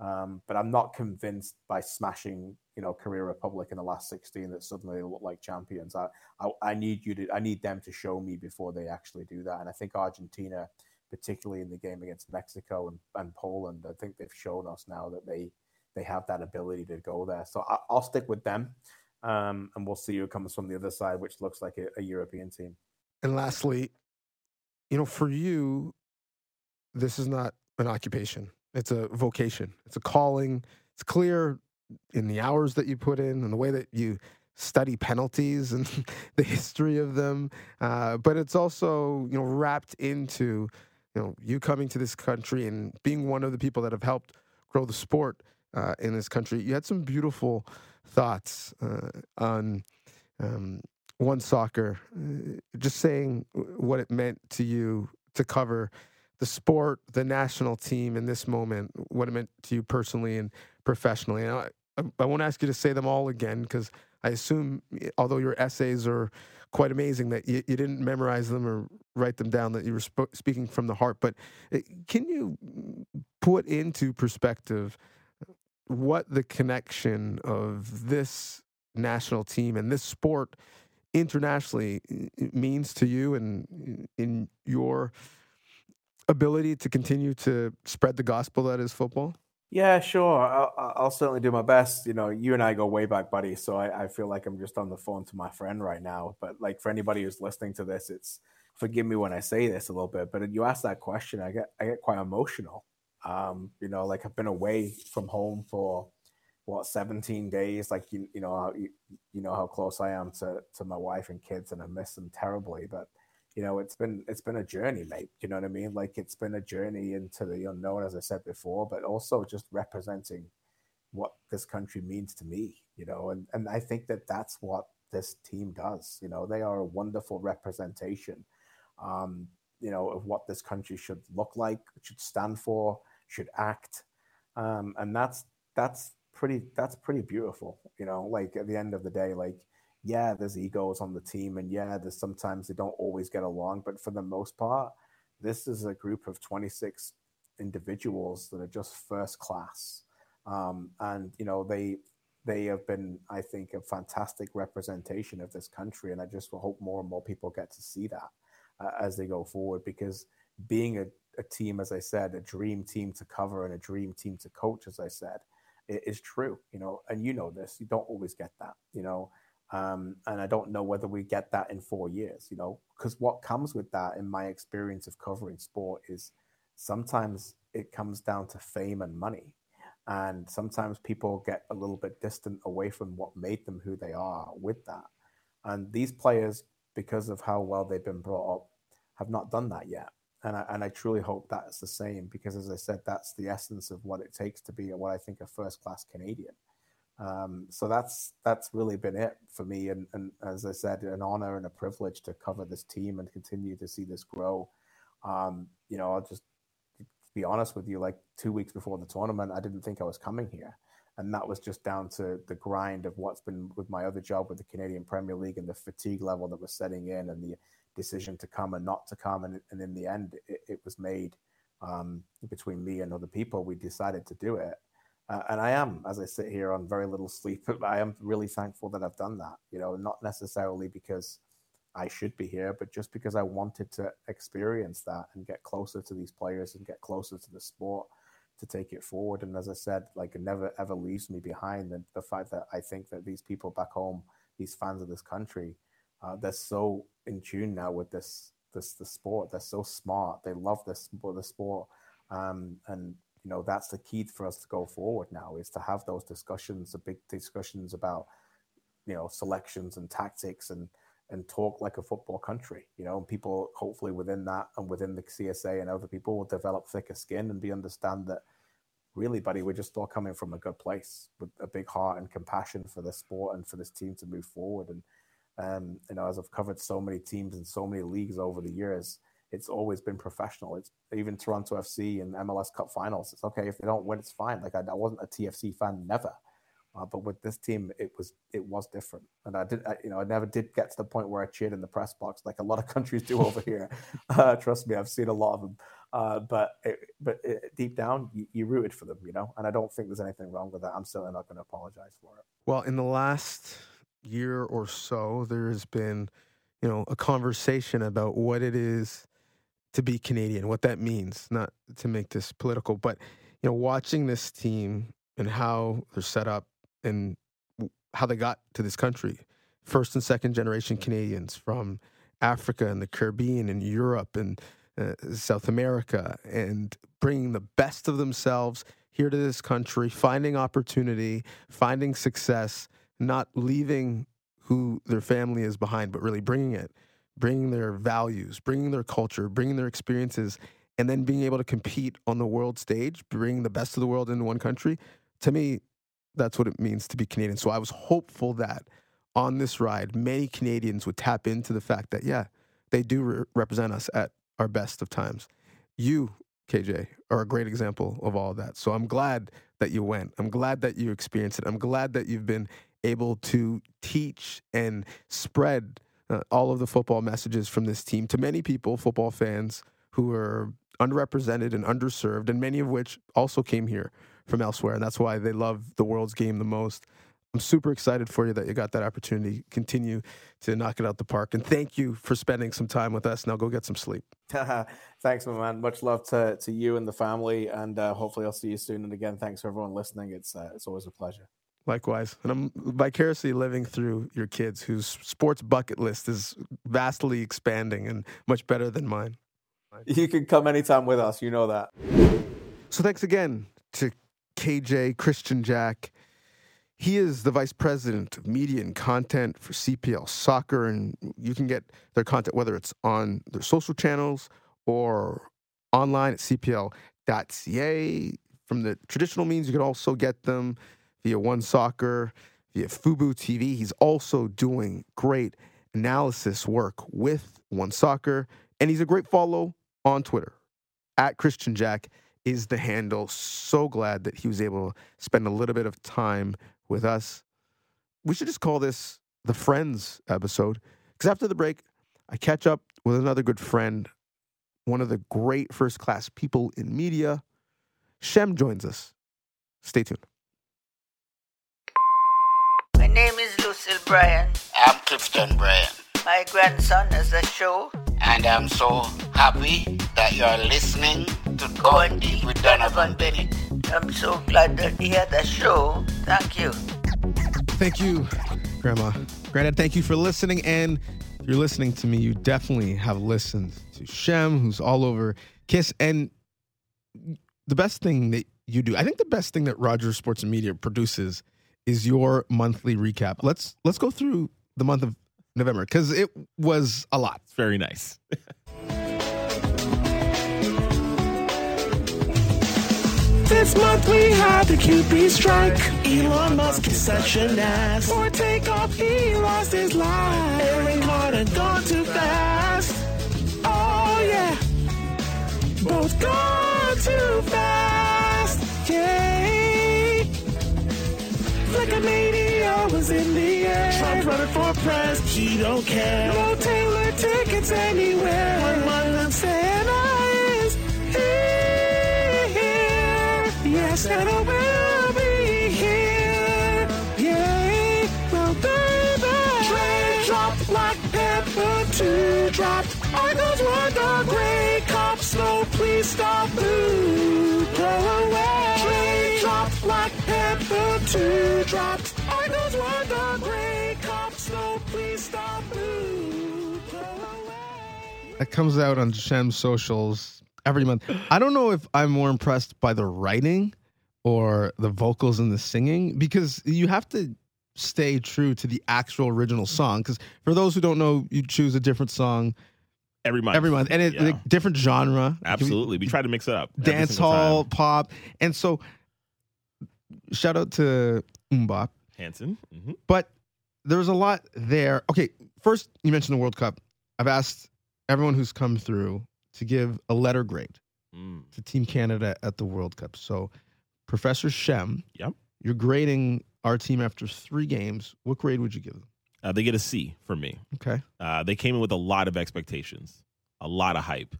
Um, but I'm not convinced by smashing, you know, Korea Republic in the last 16 that suddenly they look like champions. I, I, I need you to, I need them to show me before they actually do that. And I think Argentina, particularly in the game against Mexico and, and Poland, I think they've shown us now that they, they have that ability to go there. So I, will stick with them, um, and we'll see who comes from the other side, which looks like a, a European team. And lastly, you know, for you, this is not an occupation it's a vocation. It's a calling. It's clear in the hours that you put in and the way that you study penalties and the history of them. Uh, but it's also you know wrapped into you know you coming to this country and being one of the people that have helped grow the sport uh, in this country. You had some beautiful thoughts uh, on. Um, OneSoccer, uh, just saying what it meant to you to cover the sport, the national team in this moment, what it meant to you personally and professionally. And I, I won't ask you to say them all again because I assume, although your essays are quite amazing, that you, you didn't memorize them or write them down, that you were sp- speaking from the heart. But eh, can you put into perspective what the connection of this national team and this sport internationally eh, means to you and in your ability to continue to spread the gospel that is football? Yeah, sure. I'll, I'll, certainly do my best. You know, you and I go way back, buddy. So I, I, feel like I'm just on the phone to my friend right now. But like for anybody who's listening to this, it's forgive me when I say this a little bit, but you ask that question, I get I get quite emotional. Um, you know, like I've been away from home for what 17 days. Like you, you know, how, you, you know how close I am to to my wife and kids, and I miss them terribly. But you know, it's been it's been a journey, mate. You know what I mean? Like it's been a journey into the unknown, as I said before, but also just representing what this country means to me. You know, and and I think that that's what this team does. You know, they are a wonderful representation. Um, you know, of what this country should look like, should stand for, should act, um, and that's that's pretty that's pretty beautiful. You know, like at the end of the day, like yeah, there's egos on the team, and yeah, there's sometimes they don't always get along, but for the most part, this is a group of 26 individuals that are just first class, um, and you know they they have been, I think, a fantastic representation of this country, and I just hope more and more people get to see that uh, as they go forward, because being a, a team, as I said, a dream team to cover and a dream team to coach, as I said, it is true, you know, and you know this, you don't always get that, you know. Um, and I don't know whether we get that in four years, you know, because what comes with that, in my experience of covering sport, is sometimes it comes down to fame and money. And sometimes people get a little bit distant away from what made them who they are with that. And these players, because of how well they've been brought up, have not done that yet. And I, and I truly hope that's the same because, as I said, that's the essence of what it takes to be what I think a first class Canadian. Um, so that's that's really been it for me, and, and as I said, an honor and a privilege to cover this team and continue to see this grow. Um, you know, I'll just be honest with you. Like two weeks before the tournament, I didn't think I was coming here, and that was just down to the grind of what's been with my other job with the Canadian Premier League and the fatigue level that was setting in, and the decision to come and not to come, and, and in the end, it, it was made um, between me and other people. We decided to do it uh, and I am, as I sit here on very little sleep, I am really thankful that I've done that. You know, not necessarily because I should be here, but just because I wanted to experience that and get closer to these players and get closer to the sport to take it forward. And as I said, like it never ever leaves me behind. And the fact that I think that these people back home, these fans of this country, uh, they're so in tune now with this this the sport. They're so smart. They love this the sport. Um, and you know that's the key for us to go forward now is to have those discussions the big discussions about you know selections and tactics and and talk like a football country you know and people hopefully within that and within the csa and other people will develop thicker skin and be understand that really buddy we're just all coming from a good place with a big heart and compassion for the sport and for this team to move forward. And um, you know as i've covered so many teams and so many leagues over the years it's always been professional. It's even Toronto FC and MLS Cup finals. It's okay if they don't win, it's fine. Like I, I wasn't a TFC fan, never. Uh, but with this team, it was it was different, and I did, I, you know, I never did get to the point where I cheered in the press box like a lot of countries do over here. Uh, trust me, I've seen a lot of them. Uh, but it, but it, deep down, you, you, rooted for them, you know, and I don't think there's anything wrong with that. I'm certainly not going to apologize for it. Well, in the last year or so, there has been, you know, a conversation about what it is to be Canadian, what that means. Not to make this political, but you know, watching this team and how they're set up and how they got to this country. First and second generation Canadians from Africa and the Caribbean and Europe and uh, South America and bringing the best of themselves here to this country, finding opportunity, finding success, not leaving who their family is behind, but really bringing it, bringing their values, bringing their culture, bringing their experiences, and then being able to compete on the world stage, bringing the best of the world into one country. To me, that's what it means to be Canadian. So I was hopeful that on this ride, many Canadians would tap into the fact that, yeah, they do re- represent us at our best of times. You, KJ, are a great example of all of that. So I'm glad that you went. I'm glad that you experienced it. I'm glad that you've been able to teach and spread uh, all of the football messages from this team to many people, football fans who are underrepresented and underserved, and many of which also came here from elsewhere. And that's why they love the world's game the most. I'm super excited for you that you got that opportunity. Continue to knock it out the park. And thank you for spending some time with us. Now go get some sleep. thanks, my man. Much love to, to you and the family. And uh, hopefully I'll see you soon. And again, thanks for everyone listening. It's, uh, it's always a pleasure. Likewise. And I'm vicariously living through your kids whose sports bucket list is vastly expanding and much better than mine. You can come anytime with us. You know that. So thanks again to KJ, Kristian Jack. He is the vice president of media and content for CPL Soccer, and you can get their content whether it's on their social channels or online at cpl.ca. From the traditional means, you can also get them via OneSoccer, via Fubo TV. He's also doing great analysis work with OneSoccer, and he's a great follow on Twitter at Kristian Jack is the handle. So glad that he was able to spend a little bit of time with us. We should just call this the Friends episode because after the break, I catch up with another good friend, one of the great first class people in media. Shem joins us. Stay tuned. My name is Lucille Bryan. I'm Clifton Bryan. My grandson has a show. And I'm so happy that you're listening to Going Deep with Donnovan Bennett. I'm so glad that he had a show. Thank you. Thank you, Grandma. Granddad, thank you for listening. And if you're listening to me, you definitely have listened to Shem, who's all over Kiss. And the best thing that you do, I think the best thing that Rogers Sports and Media produces is your monthly recap. Let's let's go through the month of November because it was a lot. It's very nice. This month we had the CUPE strike. Elon Musk is such an ass. For takeoff, he lost his life. Aaron Carter gone too fast. Oh yeah, both gone too fast. Yay! Flickamania was in the air. Trump running for press, he don't care. No Taylor tickets anywhere. One month Santa is here. Yes, Santa will be here. Yay, well, baby. Drake dropped, Black Panther 2 dropped. Argos were the Grey Cup. Snow, please stop. Boo, go away. Drake dropped, Black Panther 2 dropped. Argos the Grey Cup. Snow, please stop. Boo, go. That comes out on Shem's socials every month. I don't know if I'm more impressed by the writing or the vocals and the singing because you have to stay true to the actual original song. Because for those who don't know, you choose a different song Every month. every month, and it Yeah. like, different genre, Absolutely. We try to mix it up. every dance single hall, time. pop, and so shout out to MMMBop. Hanson. hmm But there's a lot there. Okay, first you mentioned the World Cup. I've asked everyone who's come through to give a letter grade Mm. to Team Canada at the World Cup. So, Professor Shem, Yep. you're grading our team after three games, what grade would you give them? Uh, they get a C for me. Okay. Uh, they came in with a lot of expectations, a lot of hype,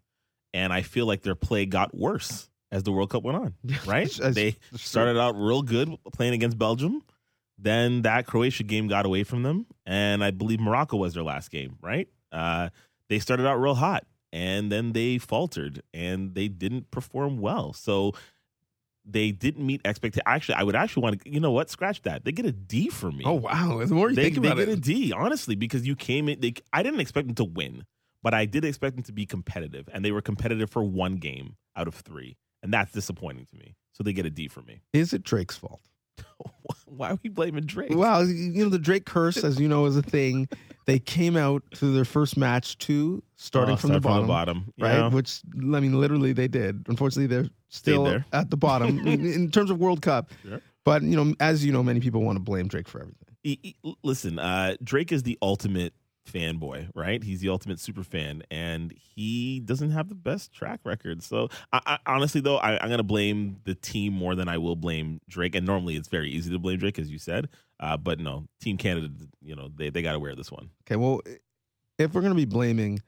and I feel like their play got worse as the World Cup went on. Right? They started out real good playing against Belgium. Then that Croatia game got away from them, and I believe Morocco was their last game. Right? Uh, they started out real hot, and then they faltered, and they didn't perform well. So they didn't meet expectations. Actually, I would actually want to. You know what? Scratch that. They get a D for me Oh wow! The more you they, think they about get it, a D, honestly, because you came in. They, I didn't expect them to win, but I did expect them to be competitive, and they were competitive for one game out of three, and that's disappointing to me. So they get a D for me. is it Drake's fault? Why are we blaming Drake? Well, you know the Drake curse, as you know, is a thing. They came out to their first match too, starting Oh, from, the start bottom, yeah. right? Which I mean, literally they did. Unfortunately, they're still there. at the bottom in, in terms of World Cup. Sure. But you know, as you know, many people want to blame Drake for everything. E- e- listen, uh, Drake is the ultimate fanboy, right? He's the ultimate super fan, and he doesn't have the best track record. So, I, I, honestly, though, I, I'm going to blame the team more than I will blame Drake. And normally, it's very easy to blame Drake, as you said. Uh, but no, Team Canada, you know, they, they got to wear this one. Okay, well, if we're going to be blaming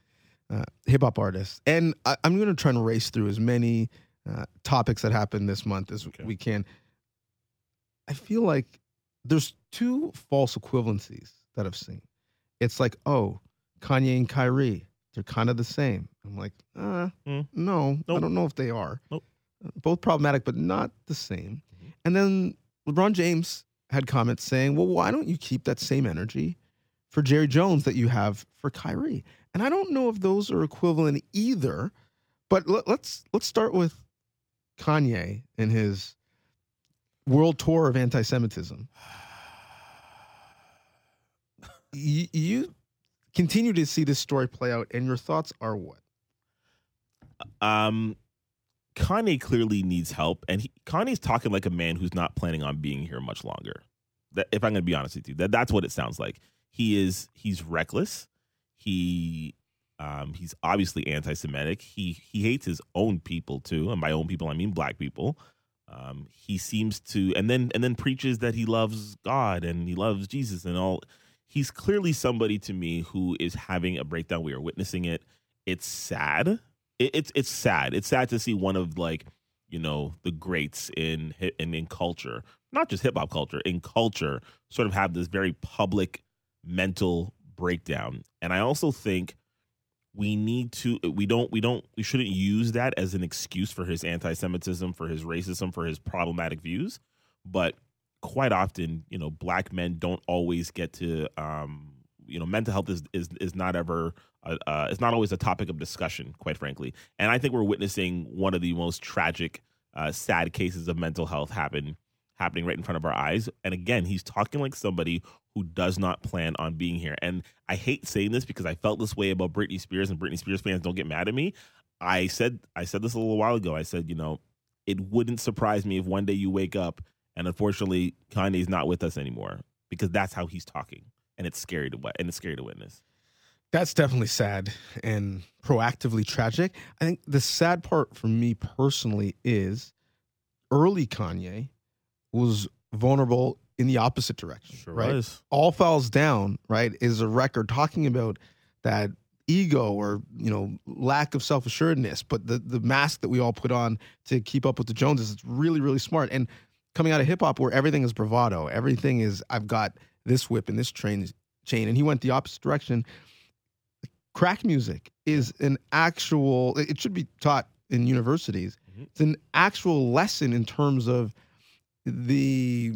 uh, hip hop artists, and I, I'm going to try and race through as many uh, topics that happened this month as Okay. we can. I feel like there's two false equivalencies that I've seen. It's like, oh, Kanye and Kyrie, they're kind of the same. I'm like, uh, Mm. no, I don't know if they are. Nope. Both problematic, but not the same. Mhm. And then LeBron James had comments saying, well, why don't you keep that same energy for Jerry Jones that you have for Kyrie? And I don't know if those are equivalent either. But let, let's let's start with Kanye and his world tour of anti-Semitism. You, you continue to see this story play out, and your thoughts are what? Um, Kanye clearly needs help, and he, Kanye's talking like a man who's not planning on being here much longer. That, if I'm going to be honest with you, that that's what it sounds like. He is he's reckless. He um, he's obviously anti-Semitic. He he hates his own people too, and by own people I mean black people. Um, he seems to, and then and then preaches that he loves God and he loves Jesus and all. He's clearly somebody to me who is having a breakdown. We are witnessing it. It's sad it, it's it's sad. It's sad to see one of like you know the greats in in in culture, not just hip hop culture, in culture, sort of have this very public mental breakdown. And I also think we need to we don't we don't we shouldn't use that as an excuse for his anti-Semitism, for his racism, for his problematic views. But quite often, you know, black men don't always get to um you know mental health is is is not ever uh, uh, it's not always a topic of discussion, quite frankly. And I think we're witnessing one of the most tragic, uh, sad cases of mental health happen happening right in front of our eyes. And again, he's talking like somebody who does not plan on being here. And I hate saying this because I felt this way about Britney Spears, and Britney Spears fans don't get mad at me. I said I said this a little while ago. I said, you know, it wouldn't surprise me if one day you wake up and unfortunately Kanye's not with us anymore because that's how he's talking, and it's scary to and it's scary to witness. That's definitely sad and proactively tragic. I think the sad part for me personally is early Kanye was vulnerable in the opposite direction. Sure right? was. All Falls Down, right, is a record talking about that ego or, you know, lack of self assuredness, but the, the mask that we all put on to keep up with the Joneses is really, really smart. And coming out of hip hop where everything is bravado, everything is, I've got this whip and this train chain. And he went the opposite direction. Crack music is an actual, it should be taught in universities. Mhm. It's an actual lesson in terms of the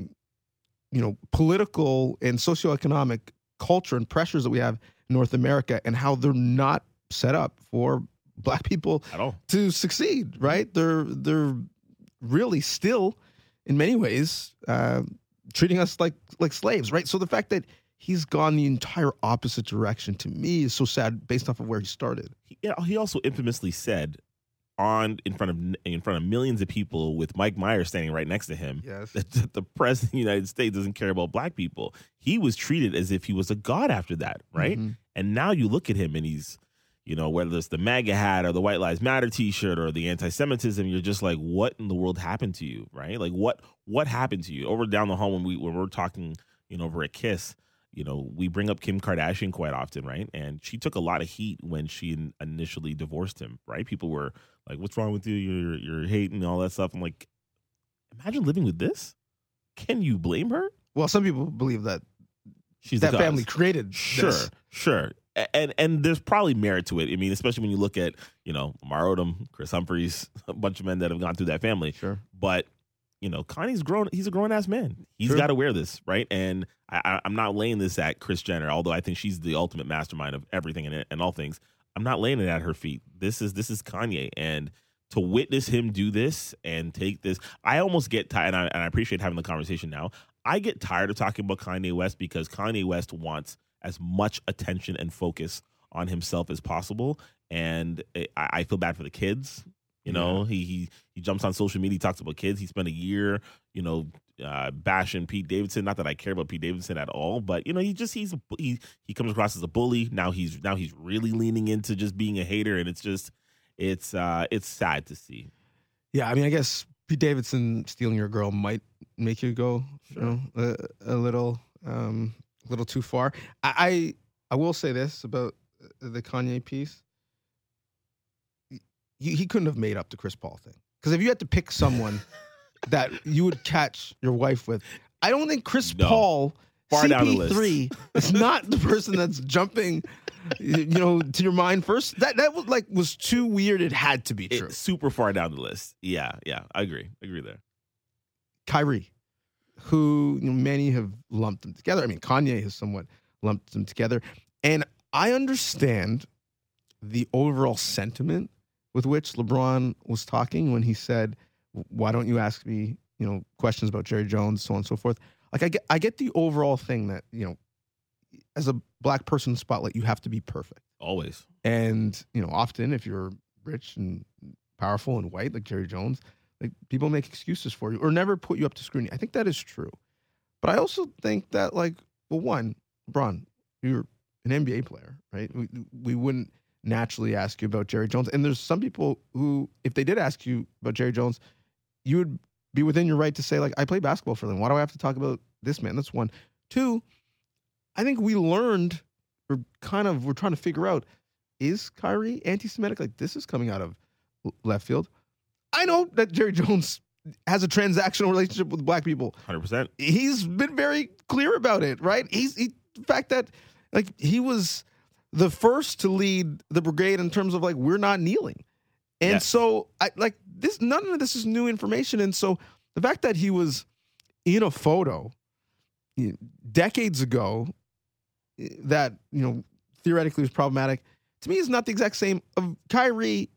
you know political and socioeconomic culture and pressures that we have in North America and how they're not set up for black people to succeed right they're they're really still in many ways uh, treating us like like slaves right so the fact that he's gone the entire opposite direction to me is so sad based off of where he started he, he also infamously said on in front of in front of millions of people with Mike Myers standing right next to him yes that, that the president of the United States doesn't care about black people. He was treated as if he was a god after that, right? Mhm. And now you look at him and he's you know, whether it's the MAGA hat or the White Lives Matter T-shirt or the anti-Semitism, you're just like, what in the world happened to you, right? Like, what what happened to you? Over down the hall when we when we're talking, you know, over at Kiss, you know, we bring up Kim Kardashian quite often, right? And she took a lot of heat when she initially divorced him, right? People were like, "What's wrong with you? You're you're hating all that stuff." I'm like, imagine living with this. Can you blame her? Well, some people believe that She's that family created Sure, this. sure. And and there's probably merit to it. I mean, especially when you look at you know Lamar Odom, Kris Humphries, a bunch of men that have gone through that family. Sure. But you know, Kanye's grown. He's a grown ass man. He's got to wear this, right? And I, I'm not laying this at Kris Jenner, although I think she's the ultimate mastermind of everything and, and all things. I'm not laying it at her feet. This is this is Kanye, and to witness him do this and take this, I almost get tired. And I, and I appreciate having the conversation now. I get tired of talking about Kanye West because Kanye West wants as much attention and focus on himself as possible, and I, I feel bad for the kids. You know, he he he jumps on social media, he talks about kids. He spent a year, you know, uh, bashing Pete Davidson. Not that I care about Pete Davidson at all, but you know, he just he's a, he he comes across as a bully. Now he's now he's really leaning into just being a hater, and it's just it's uh it's sad to see. Yeah, I mean, I guess Pete Davidson stealing your girl might make you go, you know, a, a little, um, little too far. I, I, I will say this about the Kanye piece: he, he couldn't have made up the Chris Paul thing. Because if you had to pick someone that you would catch your wife with, I don't think Chris No. Paul. Far down the list. CP3 is not the person that's jumping, you know, to your mind first. That that was like was too weird. It had to be true. It's super far down the list. Yeah, yeah, I agree. I agree there. Kyrie, who you know, many have lumped them together. I mean, Kanye has somewhat lumped them together. And I understand the overall sentiment with which LeBron was talking when he said, Why don't you ask me, you know, questions about Jerry Jones, so on and so forth. Like I get I get the overall thing that, you know, as a black person spotlight, you have to be perfect. Always. And, you know, often if you're rich and powerful and white like Jerry Jones, like people make excuses for you or never put you up to scrutiny. I think that is true. But I also think that like, well, one, LeBron, you're an NBA player, right? We, we wouldn't naturally ask you about Jerry Jones. And there's some people who, if they did ask you about Jerry Jones, you would be within your right to say, like, I play basketball for them. Why do I have to talk about this man? That's one. Two, I think we learned or kind of we're trying to figure out is Kyrie anti-Semitic? Like this is coming out of left field. I know that Jerry Jones has a transactional relationship with black people. Hundred percent. He's been very clear about it, right? He's he, the fact that like he was the first to lead the brigade in terms of like we're not kneeling. And Yes. so I like this none of this is new information and so the fact that he was in a photo decades ago eh, that you know theoretically was problematic to me is not the exact same of Kyrie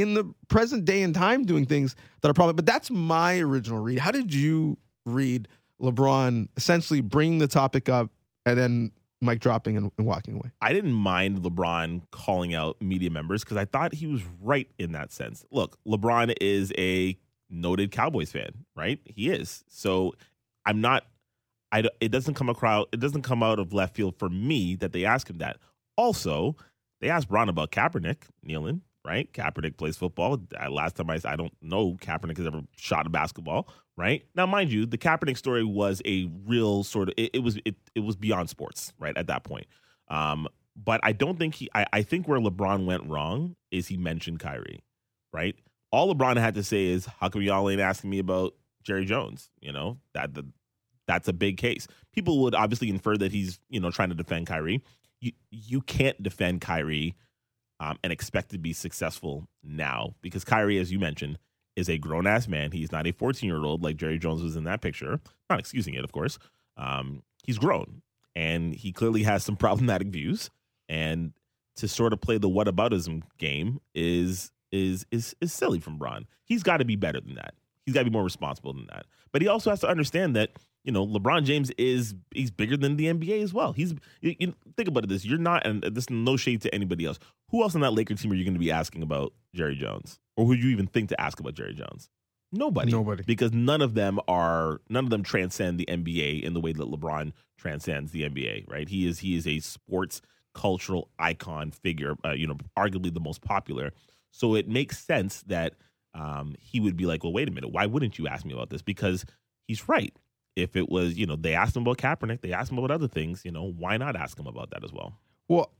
in the present day and time doing things that are problematic. But that's my original read. How did you read LeBron essentially bringing the topic up and then Mike dropping and, and walking away? I didn't mind LeBron calling out media members because I thought he was right in that sense. Look, LeBron is a noted Cowboys fan, right? He is. So I'm not. I, it doesn't come across. It doesn't come out of left field for me that they ask him that. Also, they asked Bron about Kaepernick kneeling. Right, Kaepernick plays football. Last time I, I don't know Kaepernick has ever shot a basketball. Right now, mind you, the Kaepernick story was a real sort of. It, it was it, it was beyond sports. Right at that point, um, but I don't think he. I, I think where LeBron went wrong is he mentioned Kyrie, right? All LeBron had to say is, "How come y'all ain't asking me about Jerry Jones?" You know that the, that's a big case. People would obviously infer that he's you know trying to defend Kyrie. You you can't defend Kyrie um, and expect to be successful now because Kyrie, as you mentioned, is a grown ass man. He's not a 14 year old like Jerry Jones was in that picture. Not excusing it, of course. Um, he's grown and he clearly has some problematic views. And to sort of play the whataboutism game is is is is silly from Bron. He's got to be better than that. He's got to be more responsible than that. But he also has to understand that you know LeBron James is he's bigger than the NBA as well. He's you, you think about it this. You're not, and this is no shade to anybody else. Who else on that Laker team are you going to be asking about Jerry Jones, or who do you even think to ask about Jerry Jones? Nobody. Nobody. Because none of them are none of them transcend the NBA in the way that LeBron transcends the NBA, right? He is he is a sports cultural icon figure, uh, you know, arguably the most popular. So it makes sense that um, he would be like, well, wait a minute, why wouldn't you ask me about this? Because he's right. If it was, you know, they asked him about Kaepernick, they asked him about other things, you know, why not ask him about that as well? Well,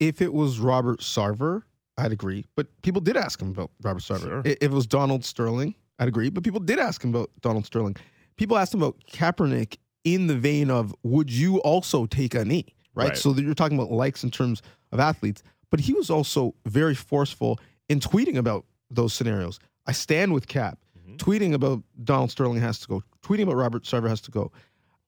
if it was Robert Sarver, I'd agree. But people did ask him about Robert Sarver. Sure. If it was Donald Sterling, I'd agree. But people did ask him about Donald Sterling. People asked him about Kaepernick in the vein of, would you also take a knee? Right. Right. So that you're talking about likes in terms of athletes. But he was also very forceful in tweeting about those scenarios. I stand with Cap. Mhm. Tweeting about Donald Sterling has to go. Tweeting about Robert Sarver has to go.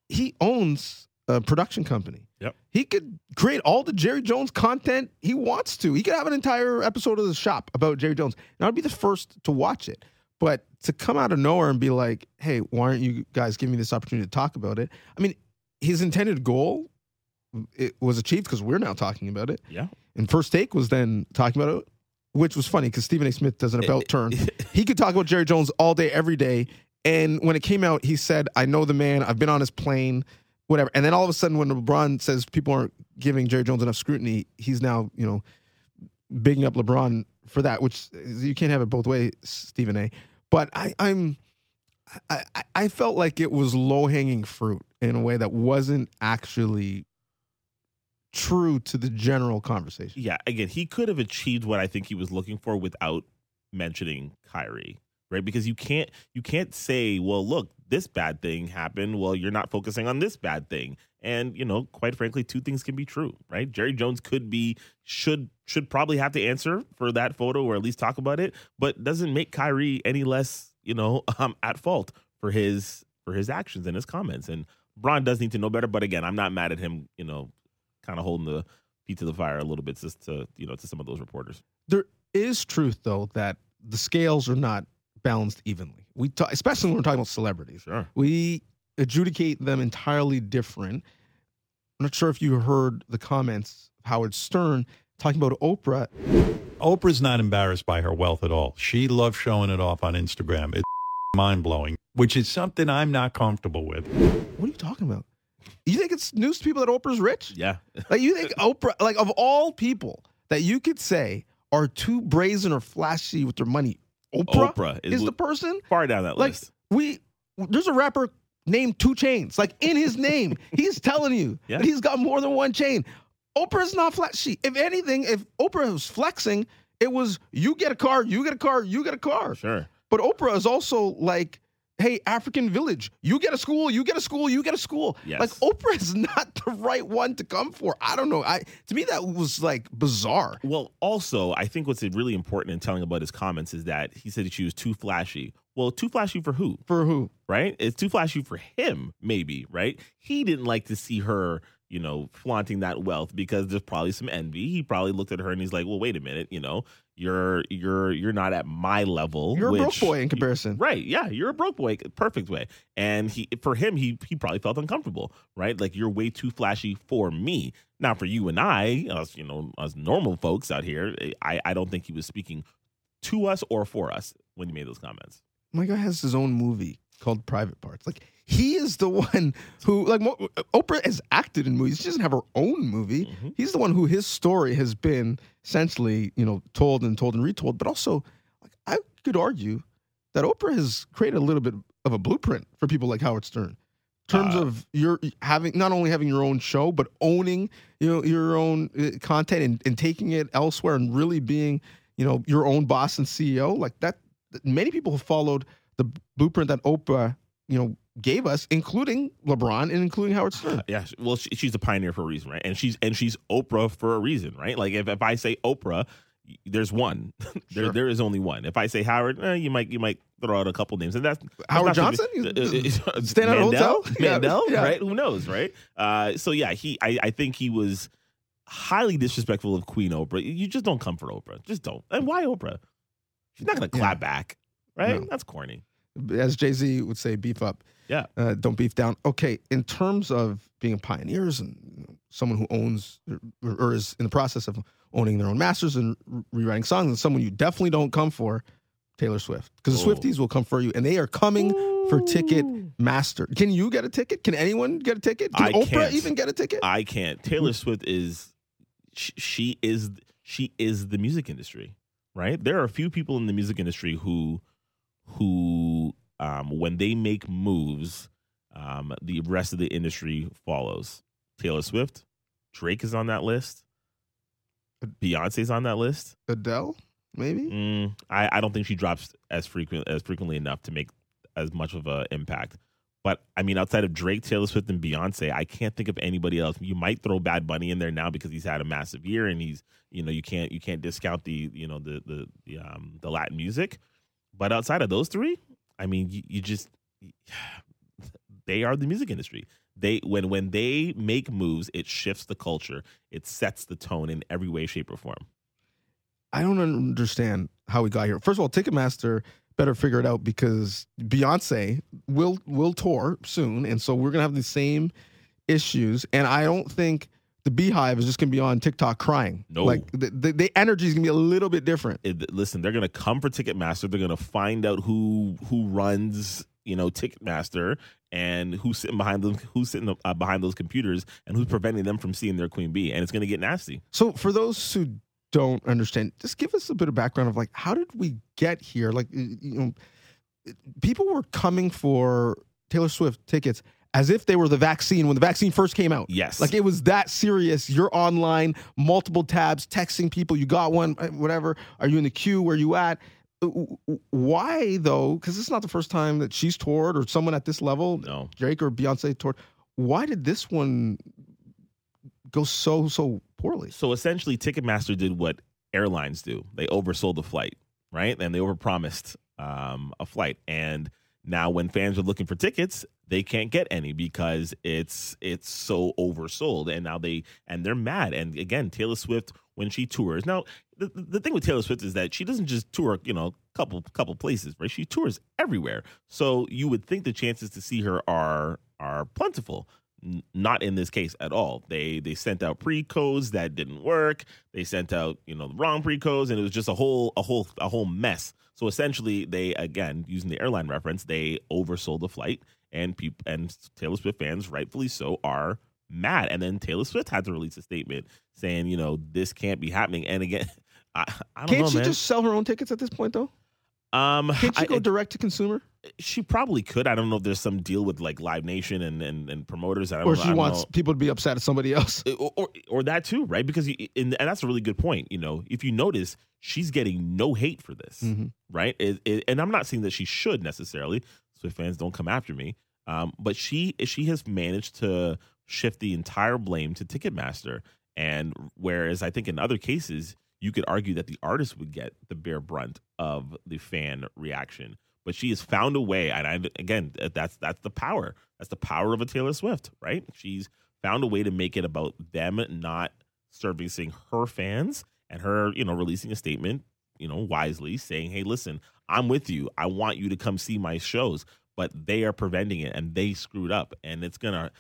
He owns a production company. Yep. He could create all the Jerry Jones content he wants to. He could have an entire episode of the shop about Jerry Jones. And I'd be the first to watch it. But to come out of nowhere and be like, hey, why aren't you guys giving me this opportunity to talk about it? I mean, his intended goal mm, it was achieved because we're now talking about it. Yeah. And First Take was then talking about it, which was funny because Stephen A. Smith does an eh, about turn. Eh. he could talk about Jerry Jones all day, every day. And when it came out, he said, I know the man, I've been on his plane, whatever. And then all of a sudden, when LeBron says people aren't giving Jerry Jones enough scrutiny, he's now, you know, bigging up LeBron for that, which you can't have it both ways, Stephen A. But I, I'm I, I- felt like it was low hanging fruit in a way that wasn't actually true to the general conversation. yeah, again, he could have achieved what I think he was looking for without mentioning Kyrie, right? Because you can't you can't say, well, look, this bad thing happened. Well, you're not focusing on this bad thing. And, you know, quite frankly, two things can be true, right? Jerry Jones could be should should probably have to answer for that photo or at least talk about it, but doesn't make Kyrie any less, you know, um, at fault for his for his actions and his comments. And Bron does need to know better, but again, I'm not mad at him, you know, kind of holding the feet to the fire a little bit just to, you know, to some of those reporters. There is truth though that the scales are not balanced evenly. We talk, especially when we're talking about celebrities. Sure. We adjudicate them entirely different. I'm not sure if you heard the comments of Howard Stern talking about Oprah. Oprah's not embarrassed by her wealth at all. She loves showing it off on Instagram. It's mind blowing, which is something I'm not comfortable with. What are you talking about? You think it's news to people that Oprah's rich? Yeah. Like you think Oprah, like of all people that you could say are too brazen or flashy with their money, Oprah, Oprah is, is the person. Far down that Like list. we, there's a rapper named 2 Chainz. Like in his name, he's telling you Yeah. that he's got more than one chain. Oprah's not flashy. If anything, if Oprah was flexing, it was you get a car, you get a car, you get a car. Sure. But Oprah is also like, hey, African village, you get a school, you get a school, you get a school. Yes. Like Oprah is not the right one to come for. I don't know. I to me that was like bizarre. Well, also, I think what's really important in telling about his comments is that he said that she was too flashy. Well, too flashy for who? For who? right? It's too flashy for him, maybe, right? He didn't like to see her, you know, flaunting that wealth because there's probably some envy. He probably looked at her and he's like, "Well, wait a minute, you know, you're you're you're not at my level. You're a broke boy in comparison. Right. Yeah, you're a broke boy, perfect way. And he for him, he he probably felt uncomfortable, right? Like you're way too flashy for me. Now for you and I, us, you know, us normal folks out here, I, I don't think he was speaking to us or for us when he made those comments. My guy has his own movie called Private Parts. Like he is the one who like Oprah has acted in movies. She doesn't have her own movie. Mhm. He's the one who his story has been essentially, you know, told and told and retold. But also, like I could argue that Oprah has created a little bit of a blueprint for people like Howard Stern. In terms Uh, of your having not only having your own show, but owning you know your own uh, content and, and taking it elsewhere and really being you know your own boss and CEO like that. Many people have followed the blueprint that Oprah you know gave us, including LeBron and including Howard Stern. Yeah, well, she, she's a pioneer for a reason, right? And she's and she's Oprah for a reason, right? Like if, if I say Oprah, there's one. there Sure. there is only one. If I say Howard, eh, you might you might throw out a couple names, and that's that's Howard Johnson? uh, uh, at a Mandel? hotel? Mandel, yeah. right? Who knows, right? Uh, so yeah, he I, I think he was highly disrespectful of Queen Oprah. You just don't come for Oprah. Just don't. And why Oprah? She's not going to Yeah. clap back, right? No. That's corny. As Jay Z would say, beef up. Yeah. Uh, don't beef down. Okay, in terms of being pioneers and you know, someone who owns or, or is in the process of owning their own masters and re- rewriting songs, and someone you definitely don't come for, Taylor Swift, because the. Swifties will come for you, and they are coming for ticket master. Can you get a ticket? Can anyone get a ticket? Can I Oprah can't. even get a ticket? I can't. Taylor Swift is she, she is she is the music industry, right? There are a few people in the music industry who who um, when they make moves, um, the rest of the industry follows. Taylor Swift, Drake is on that list. Beyonce's on that list. Adele, maybe. Mm, I, I don't think she drops as frequent as frequently enough to make as much of an impact. But I mean, outside of Drake, Taylor Swift, and Beyonce, I can't think of anybody else. You might throw Bad Bunny in there now because he's had a massive year, and he's you know you can't you can't discount the you know the the the, um, the Latin music. But outside of those three, I mean, you, you just they are the music industry. They when when they make moves, it shifts the culture. It sets the tone in every way, shape, or form. I don't understand how we got here. First of all, Ticketmaster better figure it out because Beyonce will will tour soon, and so we're gonna have the same issues. And I don't think the BeyHive is just gonna be on TikTok crying. No. like the, the, the energy is gonna be a little bit different. It, listen, they're gonna come for Ticketmaster. They're gonna find out who who runs you know Ticketmaster and who's sitting behind them, who's sitting uh, behind those computers, and who's preventing them from seeing their queen bee. And it's gonna get nasty. So for those who don't understand, just give us a bit of background of like how did we get here? Like you know, people were coming for Taylor Swift tickets as if they were the vaccine when the vaccine first came out. Yes. Like it was that serious. You're online, multiple tabs, texting people, you got one, uh, whatever. Are you in the queue? Where you at? Uh, Why though? Because it's not the first time that she's toured or someone at this level, No. Drake or Beyonce toured. Why did this one go so so poorly? So essentially, Ticketmaster did what airlines do. They oversold the flight, right? And they overpromised um, a flight. And now, when fans are looking for tickets, they can't get any because it's it's so oversold. And now they and they're mad. And again, Taylor Swift when she tours now, the, the thing with Taylor Swift is that she doesn't just tour, you know, a couple couple places, right? She tours everywhere. So you would think the chances to see her are are plentiful. Not in this case at all. They they sent out pre codes that didn't work. They sent out you know the wrong pre codes, and it was just a whole a whole a whole mess. So essentially, they again using the airline reference, they oversold the flight, and people and Taylor Swift fans, rightfully so, are mad. And then Taylor Swift had to release a statement saying, you know, this can't be happening. And again, I, I don't Can't know, she man. just sell her own tickets at this point though? um, Can't she go I- direct to consumer? she probably could. I don't know if there's some deal with like Live Nation and and, and promoters. I don't Or she wants know. people to be upset at somebody else? or, or or that too, right? Because you, and, and that's a really good point. You know, if you notice, she's getting no hate for this, Mhm. right? It, it, and I'm not saying that she should necessarily. Swift fans don't come after me, um, but she she has managed to shift the entire blame to Ticketmaster, and whereas I think in other cases you could argue that the artist would get the bare brunt of the fan reaction. But she has found a way, and I, again, that's that's the power. That's the power of a Taylor Swift, right? She's found a way to make it about them not servicing her fans and her, you know, releasing a statement, you know, wisely saying, "Hey, listen, I'm with you. I want you to come see my shows." But they are preventing it, and they screwed up, and it's gonna,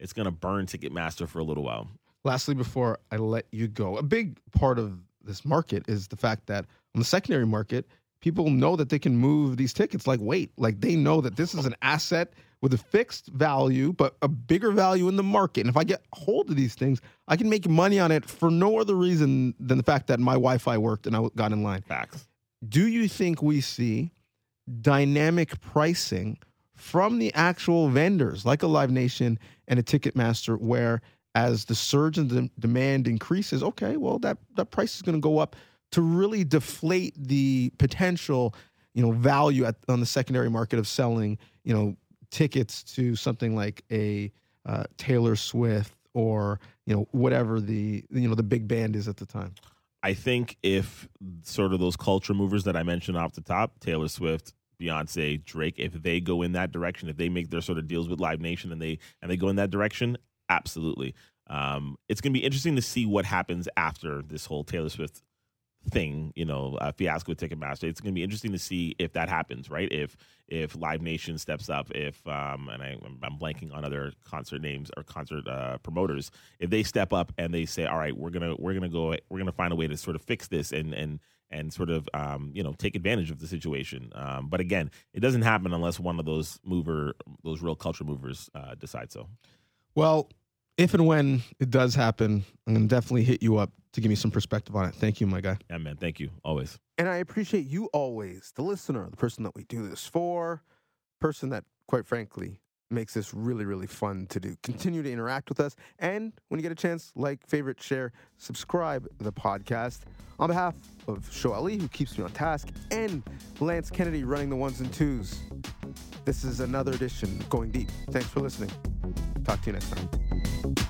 it's gonna burn Ticketmaster for a little while. Lastly, before I let you go, a big part of this market is the fact that on the secondary market, people know that they can move these tickets like weight. Like they know that this is an asset with a fixed value, but a bigger value in the market. And if I get hold of these things, I can make money on it for no other reason than the fact that my Wi Fi worked and I got in line. Facts. Do you think we see dynamic pricing from the actual vendors like a Live Nation and a Ticketmaster where as the surge in demand increases, okay, well that that price is going to go up to really deflate the potential, you know, value at, on the secondary market of selling, you know, tickets to something like a uh, Taylor Swift or you know whatever the you know the big band is at the time. I think if sort of those culture movers that I mentioned off the top, Taylor Swift, Beyonce, Drake, if they go in that direction, if they make their sort of deals with Live Nation and they and they go in that direction, absolutely. Um, it's going to be interesting to see what happens after this whole Taylor Swift thing, you know, uh, fiasco with Ticketmaster. It's going to be interesting to see if that happens, right? If if Live Nation steps up, if um, and I, I'm blanking on other concert names or concert uh, promoters, if they step up and they say, all right, we're gonna we're gonna go, we're gonna find a way to sort of fix this and and and sort of um, you know take advantage of the situation. Um, but again, it doesn't happen unless one of those mover, those real culture movers, uh, decide so. Well, if and when it does happen, I'm gonna definitely hit you up to give me some perspective on it. Thank you, my guy. Yeah, man. Thank you. Always. And I appreciate you always, the listener, the person that we do this for, person that, quite frankly, makes this really, really fun to do. Continue to interact with us. And when you get a chance, like, favorite, share, subscribe the podcast. On behalf of Show Ali, who keeps me on task, and Lance Kennedy running the ones and twos, this is another edition of Going Deep. Thanks for listening. Talk to you next time you